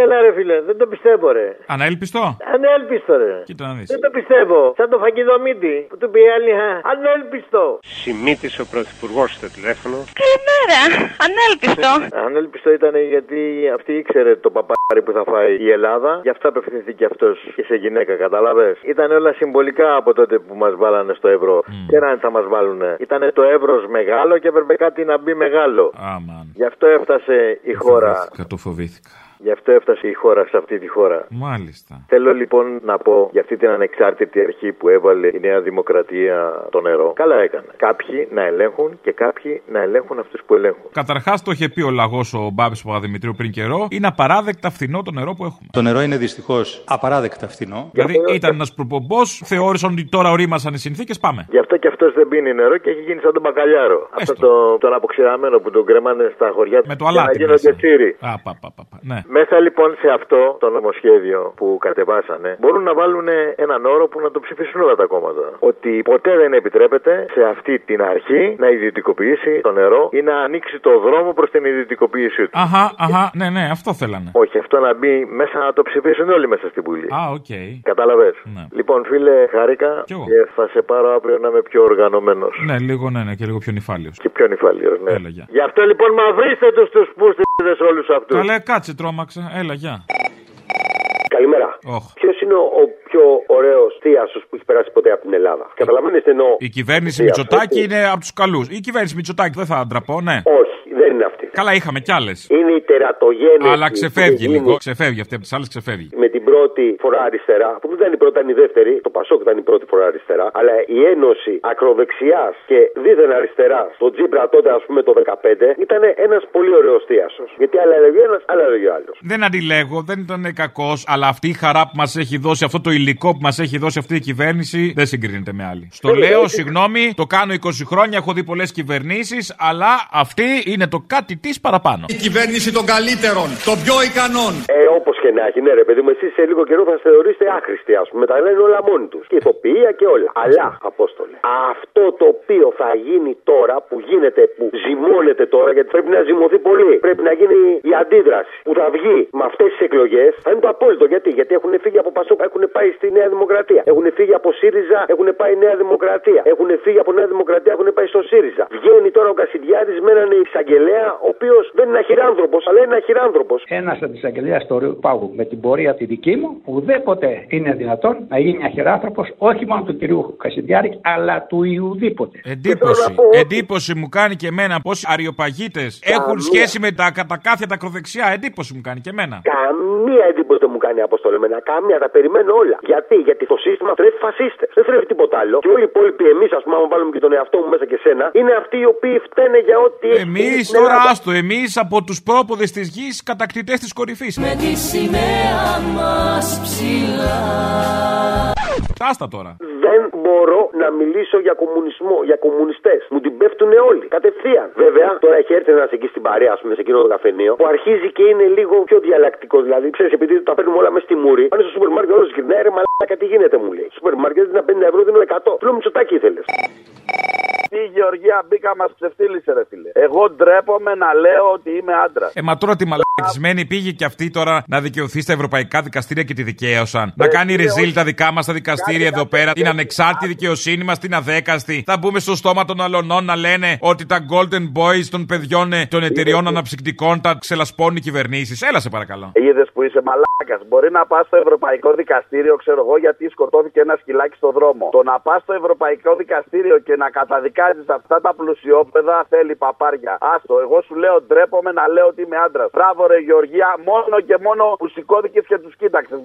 Έλα ρε φίλε, δεν το πιστεύω ρε. Ανέλπιστο; Ανέλπιστο ρε. Κοίτα να δεις. Δεν το πιστεύω. Σαν το φακιδομίτι που του πει η άλλη, «Α, ανέλπιστο. Σημίτης ο Πρωθυπουργός στο τηλέφωνο. Καλημέρα, ανέλπιστο. Ανέλπιστο ήταν γιατί αυτή ήξερε το παπάρι που θα φάει η Ελλάδα. Γι' αυτό απευθυνθήκε αυτός και σε γυναίκα, κατάλαβες; Ήταν όλα συμβολικά από τότε που μας βάλανε στο ευρώ. Και να θα μας βάλουνε. Ήταν το εύρος μεγάλο και έπρεπε κάτι να μπει μεγάλο. Άμαν. Γι' αυτό έφτασε η χώρα. Φοβήθηκα, το φοβήθηκα. Γι' αυτό έφτασε η χώρα σε αυτή τη χώρα. Μάλιστα. Θέλω λοιπόν να πω για αυτή την ανεξάρτητη αρχή που έβαλε η Νέα Δημοκρατία το νερό. Καλά έκανε. Κάποιοι να ελέγχουν και κάποιοι να ελέγχουν αυτούς που ελέγχουν. Καταρχάς το είχε πει ο λαγός ο Μπάμπης Παπαδημητρίου πριν καιρό. Είναι απαράδεκτα φθηνό το νερό που έχουμε. Το νερό είναι δυστυχώς απαράδεκτα φθηνό. Δηλαδή ήταν ένας προπομπός, θεώρησαν ότι τώρα ορίμασαν οι συνθήκες, πάμε. Γι' αυτό και αυτός δεν πίνει νερό και έχει γίνει σαν τον μπακαλιάρο. Αυτό το, τον αποξηραμένο που τον κρέμανε στα χωριά Με το για να αλάτι γίνονται μέσα. τσίρι. Α, πα, πα, πα, πα. Ναι. Μέσα λοιπόν σε αυτό το νομοσχέδιο που κατεβάσανε μπορούν να βάλουν έναν όρο που να το ψηφίσουν όλα τα κόμματα. Ότι ποτέ δεν επιτρέπεται σε αυτή την αρχή να ιδιωτικοποιήσει το νερό ή να ανοίξει το δρόμο προς την ιδιωτικοποίησή του. Αχα, αχα, ναι, ναι, αυτό θέλανε. Όχι, αυτό να μπει μέσα να το ψηφίσουν όλοι μέσα στην Βουλή. Α, οκ. Κατάλαβες; Ναι. Λοιπόν, φίλε, χάρηκα Κι εγώ. και θα σε πάρω αύριο να είμαι πιο οργανωμένος. Ναι, λίγο ναι, ναι, και λίγο πιο νηφάλιος. Και πιο νηφάλιος, ναι. Έλα, γεια. Γι' αυτό λοιπόν μαυρίστε τους τους πούστηδες όλους αυτούς. Καλέ, κάτσε, τρόμαξα. Έλα, γεια. Καλημέρα. Όχ. Ποιος είναι ο, ο πιο ωραίος θίασος που έχει περάσει ποτέ από την Ελλάδα; Καταλαβαίνετε εννοώ; Η κυβέρνηση θίασος, Μητσοτάκη έτσι. είναι από τους καλούς. Η κυβέρνηση Μητσοτάκη δεν θα ντραπώ, ναι. Όχι, δεν είναι αυτή. Καλά, είχαμε κι άλλες. Είναι η τερατογένεια. Αλλά ξεφεύγει λίγο. Ξεφεύγει αυτή από τις άλλες, ξεφεύγει. με την πρώτη φορά αριστερά, που δεν ήταν η πρώτη, ήταν η δεύτερη, το Πασόκ ήταν η πρώτη φορά αριστερά, αλλά η ένωση ακροδεξιάς και δίθεν αριστερά, στο Τζίπρα τότε, ας πούμε το 15, ήταν ένας πολύ ωραίος θίασο. Γιατί άλλα έλεγε ένας, άλλα έλεγε ο άλλος. Δεν αντιλέγω, δεν ήταν κακός, αλλά αυτή η χαρά που μας έχει δώσει, αυτό το υλικό που μας έχει δώσει αυτή η κυβέρνηση, δεν συγκρίνεται με άλλη. Στο λέω, συγγνώμη, το κάνω 20 χρόνια, έχω δει πολλές κυβερνήσεις, αλλά αυτή είναι το κάτι της παραπάνω. Η κυβέρνηση των καλύτερων, των πιο ικανών. Ε, όπως και να έχει, ναι, ρε παιδί μου, εσείς σε λίγο καιρό θα θεωρήσετε άχρηστοι, ας πούμε. Τα λένε όλα μόνοι τους. Και ηθοποιία και όλα. Αλλά, Απόστολε, αυτό το οποίο θα γίνει τώρα, που γίνεται, που ζυμώνεται τώρα, γιατί πρέπει να ζυμωθεί πολύ. Πρέπει να γίνει η αντίδραση που θα βγει με αυτές τις εκλογές. Θα είναι το απόλυτο. Γιατί, γιατί έχουν φύγει από Πασόκ, έχουν πάει στη Νέα Δημοκρατία. Έχουν φύγει από ΣΥΡΙΖΑ, έχουν πάει Νέα Δημοκρατία. Έχουν φύγει από Νέα Δημοκρατία, έχουν πάει στο ΣΥΡΙΖΑ. Βγαίνει τώρα ο Κασιδιάρη με έναν εισαγγελέα, ο οποίος δεν είναι αχυράνθρωπος, αλλά είναι αχυράνθρωπος. Ένας αντισαγγελέα του Ορείου Πάγου με την πορεία τη δική μου, ουδέποτε είναι δυνατόν να γίνει αχυράνθρωπο όχι μόνο του κυρίου Κασιδιάρη, αλλά του Ιουδήποτε. Εντύπωση. Εντύπωση μου κάνει και εμένα πώ αριοπαγίτες έχουν σχέση με τα κατακάθια τα ακροδεξιά. Εντύπωση μου κάνει και εμένα. Καμία εντύπωση δεν μου κάνει αποστολή εμένα. Καμία, τα περιμένω όλα. Γιατί, γιατί το σύστημα θρέφει φασίστε. Δεν θρέφει τίποτα άλλο. Και όλοι οι υπόλοιποι εμείς, ας πούμε, άμα βάλουμε και τον εαυτό μου μέσα και σένα, είναι αυτοί οι οποίοι φταίνε για ό,τι έχει Εμείς γίνει στην τώρα Ελλάδα. άστο, εμείς από τους πρόποδες της γης κατακτητές της κορυφής. Με τη σημαία μας ψηλά Άστα τώρα. Δεν μπορώ να μιλήσω για κομμουνισμό, για κομμουνιστές. Μου την πέφτουν όλοι. Κατευθείαν. Βέβαια, τώρα έχει έρθει ένας εκεί στην παρέα, ας πούμε, σε εκείνο το καφενείο, που αρχίζει και είναι λίγο πιο διαλλακτικό. Δηλαδή, ξέρεις, επειδή τα παίρνουμε όλα μέσα στη μούρη, πάνε στο σούπερ μάρκετ, όλος γυρνάει, ρε μαλάκα, τι γίνεται, μου λέει. Στο σούπερ μάρκετ είναι 50 ευρώ, δίνω 100. Του λέω μισοτάκι ήθελε. Τι Γεωργία μπήκα μας ψευτήλησε, ρε φίλε. Εγώ ντρέπομαι να λέω ότι είμαι άντρας. Ε, μα τώρα τη μαλακισμένη πήγε και αυτή τώρα να δικαιωθεί στα ευρωπαϊκά δικαστήρια και τη δικαίωσαν. Να κάνει ρεζίλ τα δικά μας τα δικαστήρια εδώ πέρα, την ανεξάρτητη δικαιοσύνη μας, την αδέκαστη. Θα μπούμε στο στόμα των αλωνών να λένε ότι τα golden boys των παιδιών ε, των εταιριών αναψυκτικών τα ξελασπώνουν οι κυβερνήσεις. Έλα σε παρακαλώ. Είδες που είσαι μαλάκας. Μπορεί να πας στο Ευρωπαϊκό Δικαστήριο, ξέρω εγώ, γιατί σκοτώθηκε ένα σκυλάκι στο δρόμο. Το να πας στο Ευρωπαϊκό Δικαστήριο και να καταδικάζεις αυτά τα πλουσιόπεδα θέλει παπάρια. Άστο, εγώ σου λέω ντρέπομαι να λέω ότι είμαι άντρας. Μπράβο, ρε Γεωργία, μόνο και μόνο που σηκώθηκες και τους κοίταξες.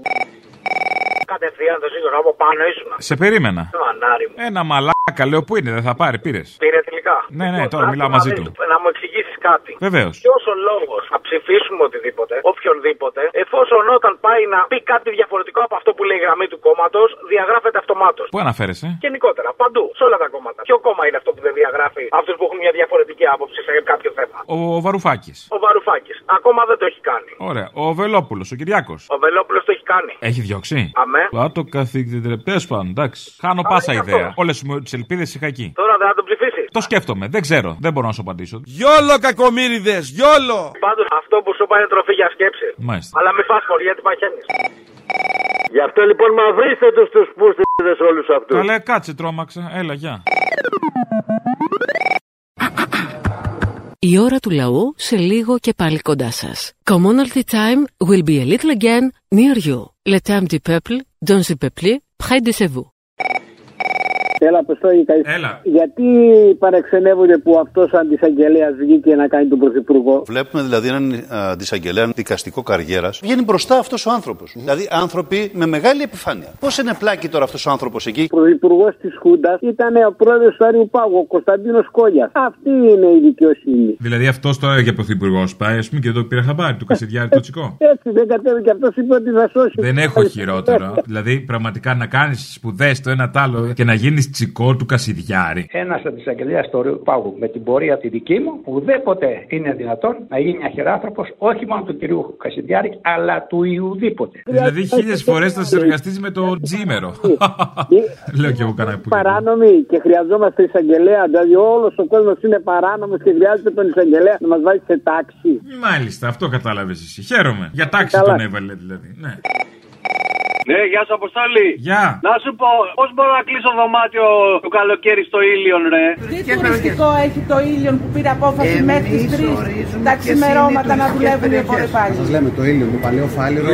Κατευθείαν το σύγχρονο από πάνω ήσουν. Σε περίμενα. Το ανάρι μου. Ένα μαλάκα λέω που είναι, δεν θα πάρει, πήρες. Πήρε τελικά. Ναι, ναι, τώρα άκου μιλάω να μαζί δεις, του. Να μου εξηγήσεις κάτι. Βεβαίως. Ποιο ο λόγος να ψηφίσουμε οτιδήποτε, οποιονδήποτε, εφόσον όταν πάει να πει κάτι διαφορετικό από αυτό που λέει η γραμμή του κόμματος, διαγράφεται αυτομάτως. Πού αναφέρεσαι; Γενικότερα, παντού, σε όλα τα κόμματα. Ποιο κόμμα είναι αυτό που δεν διαγράφει αυτούς που έχουν μια διαφορετική άποψη σε κάποιο θέμα; Ο Βαρουφάκης. Ο Βαρουφάκης. Ακόμα δεν το έχει κάνει. Ωραία. Ο Βελόπουλος, ο Κυριάκος. Ο Βελόπουλος το έχει κάνει. Έχει διώξει; Αμέ. Α, το καθηγητή. Τέλο πάντων, εντάξει. Χάνω πάσα είναι ιδέα. αυτό. Όλες μου τις ελπίδες είχα εκεί. Τώρα δεν θα τον ψηφίσει. Το σκέφτομαι, δεν ξέρω. Δεν μπορώ να σου απαντήσω. Γιόλο κακομύριδες, γιόλο! Πάντως αυτό που σου είπα είναι τροφή για σκέψη. Μάλιστα. Αλλά μη φας χωρί γιατί παχαίνεις. Γι' αυτό λοιπόν μαυρίστε τους τους πούστιδες όλους αυτούς. Καλέ, κάτσε, τρόμαξα. Έλα, γεια. Η ώρα του λαού σε λίγο και πάλι κοντά σας. Commonalty time will be a little again near you. Le temps du peuple, dans le peuple, près de vous. Έλα, Αποστόλη, καλή- Έλα. Γιατί παρεξενεύονται που αυτός ο αντισαγγελέα βγήκε να κάνει τον πρωθυπουργό; Βλέπουμε δηλαδή έναν α, αντισαγγελέα δικαστικό καριέρας. Βγαίνει μπροστά αυτός ο άνθρωπος. Δηλαδή άνθρωποι με μεγάλη επιφάνεια. Πώς είναι πλάκι τώρα αυτός ο άνθρωπος εκεί; Πρωθυπουργός της Χούντας ήταν ο πρόεδρος του Άριου Πάγου, ο Κωνσταντίνος Κόλιας. Αυτή είναι η δικαιοσύνη. Δηλαδή αυτός τώρα για πρωθυπουργός πάει, ας πούμε, και εδώ πήρα χαμπάρι του Κασιδιάρη το τσικό. Έτσι δεν κατέβηκε αυτός, είπε ότι θα σώσει. Δεν έχω χειρότερο. δηλαδή, πραγματικά να κάνεις σπουδές το ένα τ' άλλο και να γίνεις τσικό του Κασιδιάρη. Ένας αντισαγγελέα τους Ορείου Πάγου με την πορεία τη δική μου, ουδέποτε είναι δυνατόν να γίνει αχεράνθρωπο όχι μόνο του κυρίου Κασιδιάρη, αλλά του Ιουδήποτε. Δηλαδή, χίλιες φορές θα συνεργαστείς με το Τζίμερο. Λέω κι εγώ κανένα που. Παράνομοι και χρειαζόμαστε εισαγγελέα. Δηλαδή όλος ο κόσμος είναι παράνομος και χρειάζεται τον εισαγγελέα να μας βάλει σε τάξη. Μάλιστα, αυτό κατάλαβες εσύ. Χαίρομαι. Για τάξη Καλά. τον έβαλε δηλαδή. Ναι. Ναι, γεια σου Αποστόλη. Γεια. Να σου πω, πώς μπορώ να κλείσω δωμάτιο το καλοκαίρι στο ήλιον, ρε; Τι τουριστικό έχει το ήλιο που πήρε απόφαση μέχρι τις 3 τα ξημερώματα να δουλεύουν οι πάλι. Σας λέμε το ήλιο, το παλαιό φάληρο.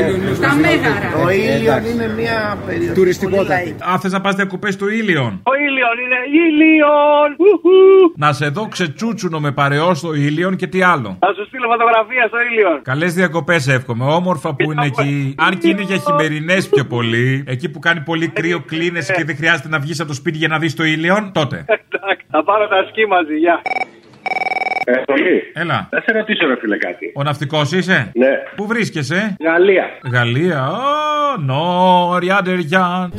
Τα μέγαρα. Το ήλιο είναι μια περιοχή. Τουριστικότητα. Α, θες να πας διακοπές του ήλιον. Το ήλιον είναι ήλιον. Ουχου. Να σε δω ξετσούτσουνο με παρεό στο ήλιον και τι άλλο. Θα σου στείλω φωτογραφία στο ήλιον. Καλές διακοπές εύχομαι. Όμορφα που είναι εκεί. Αν και είναι για χειμερινές πιο πολύ, εκεί που κάνει πολύ κρύο, κλείνεσαι και δεν χρειάζεται να βγεις από το σπίτι για να δεις το ήλιον, τότε. Εντάξει, θα πάρω τα σκι μαζί, γεια. Ε, Πολύ. Έλα. Θα σε ρωτήσω, ρε φίλε, κάτι. Ο ναυτικός είσαι; Ναι. Πού βρίσκεσαι; Γαλλία. Γαλλία. Ω, νόρια ντεριά.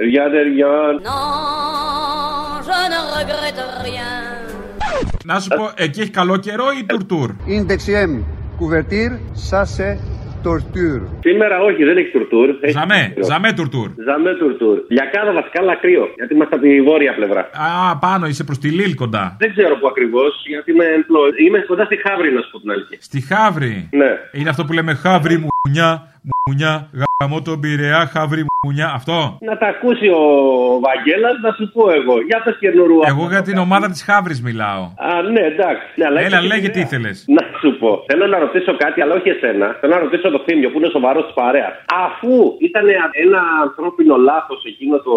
Ριάντερ Γιάν. Να σου πω, εκεί έχει καλό καιρό ή τουρτούρ. Είναι deuxième couverture, ça c'est torture. Σήμερα όχι, δεν έχει τουρτούρ. Έχει Ζαμέ, κρύο. ζαμέ τουρτούρ. Ζαμέ τουρτούρ. Λιακάδα βασικά, αλλά κρύο. Γιατί είμαστε από τη βόρεια πλευρά. Α, πάνω είσαι προς τη Λίλ κοντά. Δεν ξέρω πού ακριβώς, γιατί είμαι εμπλό. Είμαι κοντά στη Χαύρη, να σου πω την αλήθεια. Στη Χαύρη. Ναι. Είναι αυτό που λέμε Χαύρη μουνιά, μουνιά, γαμώ τον Πειραιά, Χαύρη μουνιά. Αυτό. Να τα ακούσει ο Βαγγέλας, να σου πω εγώ. Για πες και νουρού. Εγώ για την ομάδα της Χαύρη μιλάω. Α, ναι, εντάξει. Ναι, αλλά Έλα, έχεις και λέγε την τι ιδέα. ήθελες. Να σου πω. Θέλω να ρωτήσω κάτι, αλλά όχι εσένα. Θέλω να ρωτήσω το θύμιο που είναι σοβαρός της παρέας. Αφού ήταν ένα ανθρώπινο λάθος εκείνο το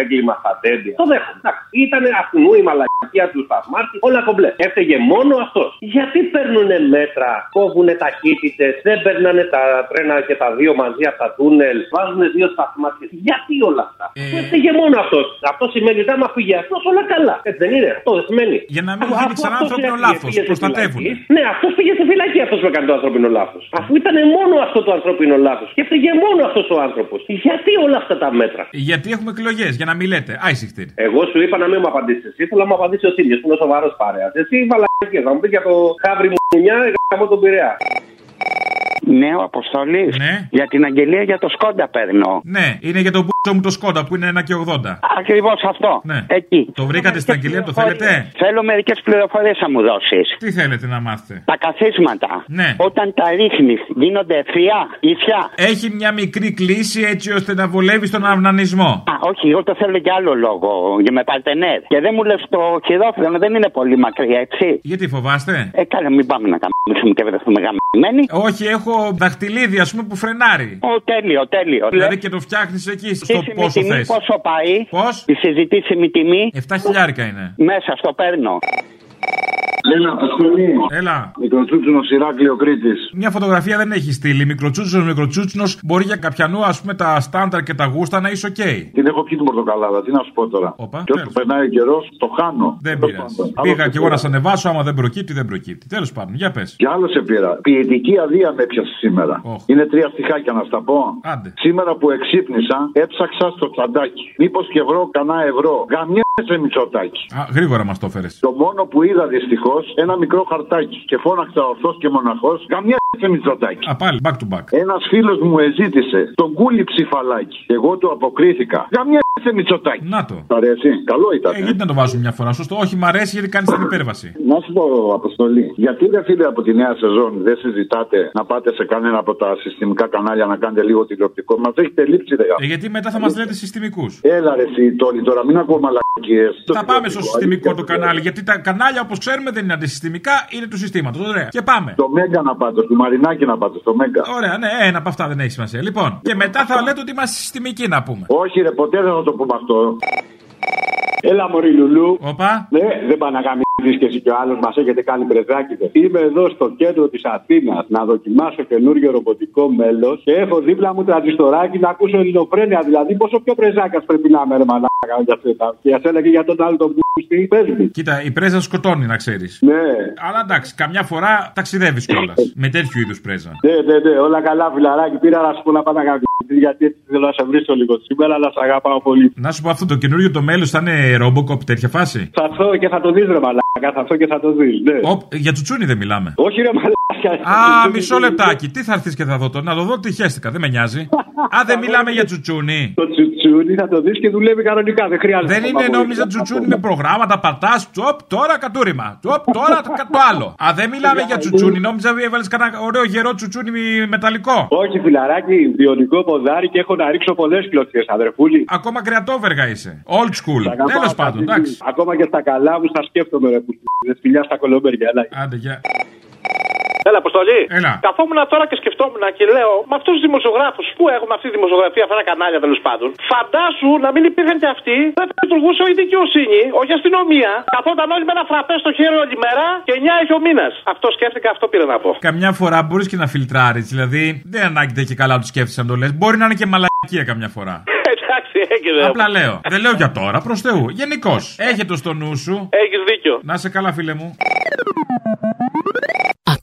έγκλημα στα τέντια. Το δέχομαι. Εντάξει. Ήταν αυτού η μαλακία του σταθμάρχη. Όλα κομπλέ. Έφταιγε μόνο αυτός. Γιατί παίρνουν μέτρα, κόβουν ταχύτητες, δεν παίρνανε τα τρένα και τα δύο μαζί από τα τούνελ, βάζουν δύο σταθμάρχε. Γιατί όλα αυτά; Ε. Έφταιγε μόνο αυτός. Αυτό σημαίνει ότι άμα φύγει αυτός, όλα καλά. Έτσι δεν είναι. Αυτό δεν σημαίνει. Για να μην Αφού- γίνει αφού ξανά αυτός ανθρώπινο έφυγε, λάθος, πήγε στη προστατεύουν. φυλακή, Ναι, αυτός πήγε στη φυλακή αυτός που έκανε το ανθρώπινο λάθος. Αφού ήταν μόνο αυτό το ανθρώπινο λάθος και έφυγε μόνο αυτός ο άνθρωπος. Γιατί όλα αυτά τα μέτρα; Γιατί έχουμε εκλογές, για να μην λέτε. Άισιχτηρ. Εγώ σου είπα να μην μου απαντήσεις εσύ, θέλω να μου απαντήσεις ο Τίλιο που είναι σοβαρός παρέας. Εσύ βαλακίε, θα μου πει για το χάβρι μου γάμο τον Πειραιά. Ναι, ο Αποστολή. Για την αγγελία για το Σκόντα παίρνω. Ναι, είναι για τον μπούτσο μου το σκόντα που είναι 1 και 80. Ακριβώς αυτό. Ναι. Εκεί. Το βρήκατε στην αγγελία, το θέλετε; Θέλω μερικές πληροφορίες να μου δώσεις. Τι θέλετε να μάθετε; Τα καθίσματα. Ναι. Όταν τα ρίχνεις, γίνονται ευθεία, ίσια. Έχει μια μικρή κλίση έτσι ώστε να βολεύει τον αυνανισμό. Α, όχι, εγώ το θέλω για άλλο λόγο. Για με παρτενέρ. Και δεν μου λες το χειρόφρενο δεν είναι πολύ μακριά, έτσι. Γιατί φοβάστε; Ε, καλά, μην πάμε να κάνουμε και βρεθούμε γαμμένοι. Όχι, έχω δαχτυλίδι ας πούμε που φρενάρει. Ω, τέλειο, τέλειο. Δηλαδή και το φτιάχνεις εκεί στο Συζητήσιμη πόσο τιμή θες. Πόσο πάει; Πώς; Η συζητήσιμη τιμή; 7 χιλιάρικα είναι. Μέσα στο παίρνω. Έλα, Αποστολή. Έλα. Μικροτσούτσουνος Ηράκλειο Κρήτης. Μια φωτογραφία δεν έχει στείλει. Μικροτσούτσουνο, μικροτσούτσουνο. Μπορεί για καποιανού, ας πούμε, τα στάνταρ και τα γούστα να είσαι οκ. Την έχω πιει την πορτοκαλάδα, τι να σου πω τώρα. Όπα, και όσο περνάει ο καιρός, το χάνω. Δεν Τέλος πειράζει. πάντων. Πήγα Άλλο κι εγώ να πήρα. σε ανεβάσω, άμα δεν προκύπτει, δεν προκύπτει. Τέλος πάντων, για πες. Και άλλο σε πήρα. Ποιητική αδεία με έπιασε σήμερα. Είναι τρία στιχάκια να στα πω. Άντε. Σήμερα που εξύπνησα, έψαξα στο τσαντάκι. Μήπως και βρω κανένα ευρώ. Γαμιέσαι Μητσοτάκη. Α, γρήγορα μας το έφερε. Το μόνο που είδα δυστυχώς ένα μικρό χαρτάκι. Και φώναξα ορθό και μοναχός. Γαμιέσαι μυτσοτάκι. Α, πάλι, back to back. Ένας φίλος μου εζήτησε τον κούλι ψηφαλάκι. Εγώ του αποκρίθηκα. Γαμιέσαι μυτσοτάκι. Να το. Τ' αρέσει. Καλό ήταν. Ε, γιατί να το βάζουμε μια φορά, σωστό. Όχι, μ' αρέσει γιατί κάνεις την υπέρβαση. Να σου πω, Αποστολή, γιατί δεν φίλε από τη νέα σεζόν δεν συζητάτε να πάτε σε κανένα από τα συστημικά κανάλια να κάνετε λίγο τηλεοπτικό; Μας έχετε λείψει, ρε. Ε, γιατί μετά θα μας λέτε συστημικούς. Έλα ρε εσύ, Τόλι, τώρα μην ακούω μαλακίες Θα πάμε στο συστημικό το κανάλι, γιατί τα κανάλια όπως ξέρουμε δεν είναι αντισυστημικά, είναι του συστήματος. Ωραία. Και πάμε. Το Μέγκα να πάτε, στο Μαρινάκι να πάτε, στο Μέγκα. Ωραία, ναι, ένα από αυτά δεν έχει σημασία. Λοιπόν, και μετά θα λέτε ότι είμαστε συστημικοί να πούμε. Όχι, ρε, ποτέ δεν θα το πούμε αυτό. Έλα, Μωρή Λουλού. Οπα. Ναι, δεν πάνε να γαμίσεις και εσύ και ο άλλος μας έχετε κάνει πρεζάκιδε. Είμαι εδώ στο κέντρο της Αθήνας να δοκιμάσω καινούριο ρομποτικό μέλος και έχω δίπλα μου τραντιστοράκι να ακούσω ελληνοφρένεια. Δηλαδή, πόσο πιο πρεζάκα πρέπει να είμαι, ρε μαλάκα για αυτά. Και ας έλεγε για τον άλλο τον πούστη, πες μου. Κοίτα, η πρέζα σκοτώνει, να ξέρεις. Ναι. Αλλά εντάξει, καμιά φορά ταξιδεύεις κιόλας. με τέτοιου είδους πρέζα. Ναι, ναι, ναι, όλα καλά, φιλαράκι. Πήρα να σου πω να πάω να κάνω γιατί έτσι θέλω να σε βρίσκω λίγο σήμερα, αλλά σε αγαπάω πολύ. Να σου πω αυτό το καινούριο το μέλος θα είναι ρομποκοπ τέτοια φάση; Θα έρθω και θα το δεις, ρε μαλάκα. Θα έρθω και θα το δεις. Ναι. Οπ, για τσουτσούνι δεν μιλάμε. Όχι, ρε μαλάκα. Α, μισό λεπτάκι. Τι θα έρθεις και θα δω το. Να το δω τι χαίστηκα, δεν με νοιάζει. Α, δεν μιλάμε για τσουτσούνι. Το τσουτσούνι θα το δεις και δουλεύει κανονικά. Δεν χρειάζεται. Δεν είναι νόμιζα τσουτσούνι με προγράμματα, πατά, τσοπ, τώρα κατούριμα. Τσοπ, τώρα το άλλο. Α, δεν μιλάμε για τσουτσούνι. Νόμιζα έβαλες κανένα ωραίο γερό τσουτσούνι μεταλλικό. Όχι, φιλαράκι, βιονικό ποδάρι και έχω να ρίξω πολλές κλωτσιέ, αδερφούλη. Ακόμα κρεατόβεργα είσαι. Old school. Τέλος πάντων, εντάξει. Ακόμα και στα καλά μου στα σκέφτομαι, ρε που φιλιά στα κολομπέρια. Άντε, γεια. Έλα, Αποστολή. Έλα. Καθόμουν τώρα και σκεφτόμουν και λέω με αυτού του δημοσιογράφου που έχουμε αυτή τη δημοσιογραφία, αυτά τα κανάλια τέλος πάντων. Φαντάσου να μην υπήρχαν και αυτοί, δεν θα λειτουργούσε όχι δικαιοσύνη, όχι αστυνομία. Καθόταν όλοι με ένα φραπέ στο χέρι όλη μέρα και 9 έχει ο μήνας. Αυτό σκέφτηκα, αυτό πήρα να πω. Καμιά φορά μπορείς και να φιλτράρεις, δηλαδή δεν ανάγκη και καλά τους σκέφτεσαι αν το λες. Μπορεί να είναι και μαλακία καμιά φορά. Εντάξει, έγινε. Απλά λέω. Δεν λέω για τώρα, προς Θεού. Γενικώς. Έχετε στο νου σου. Έχεις δίκιο. Να σε καλά, φίλε μου.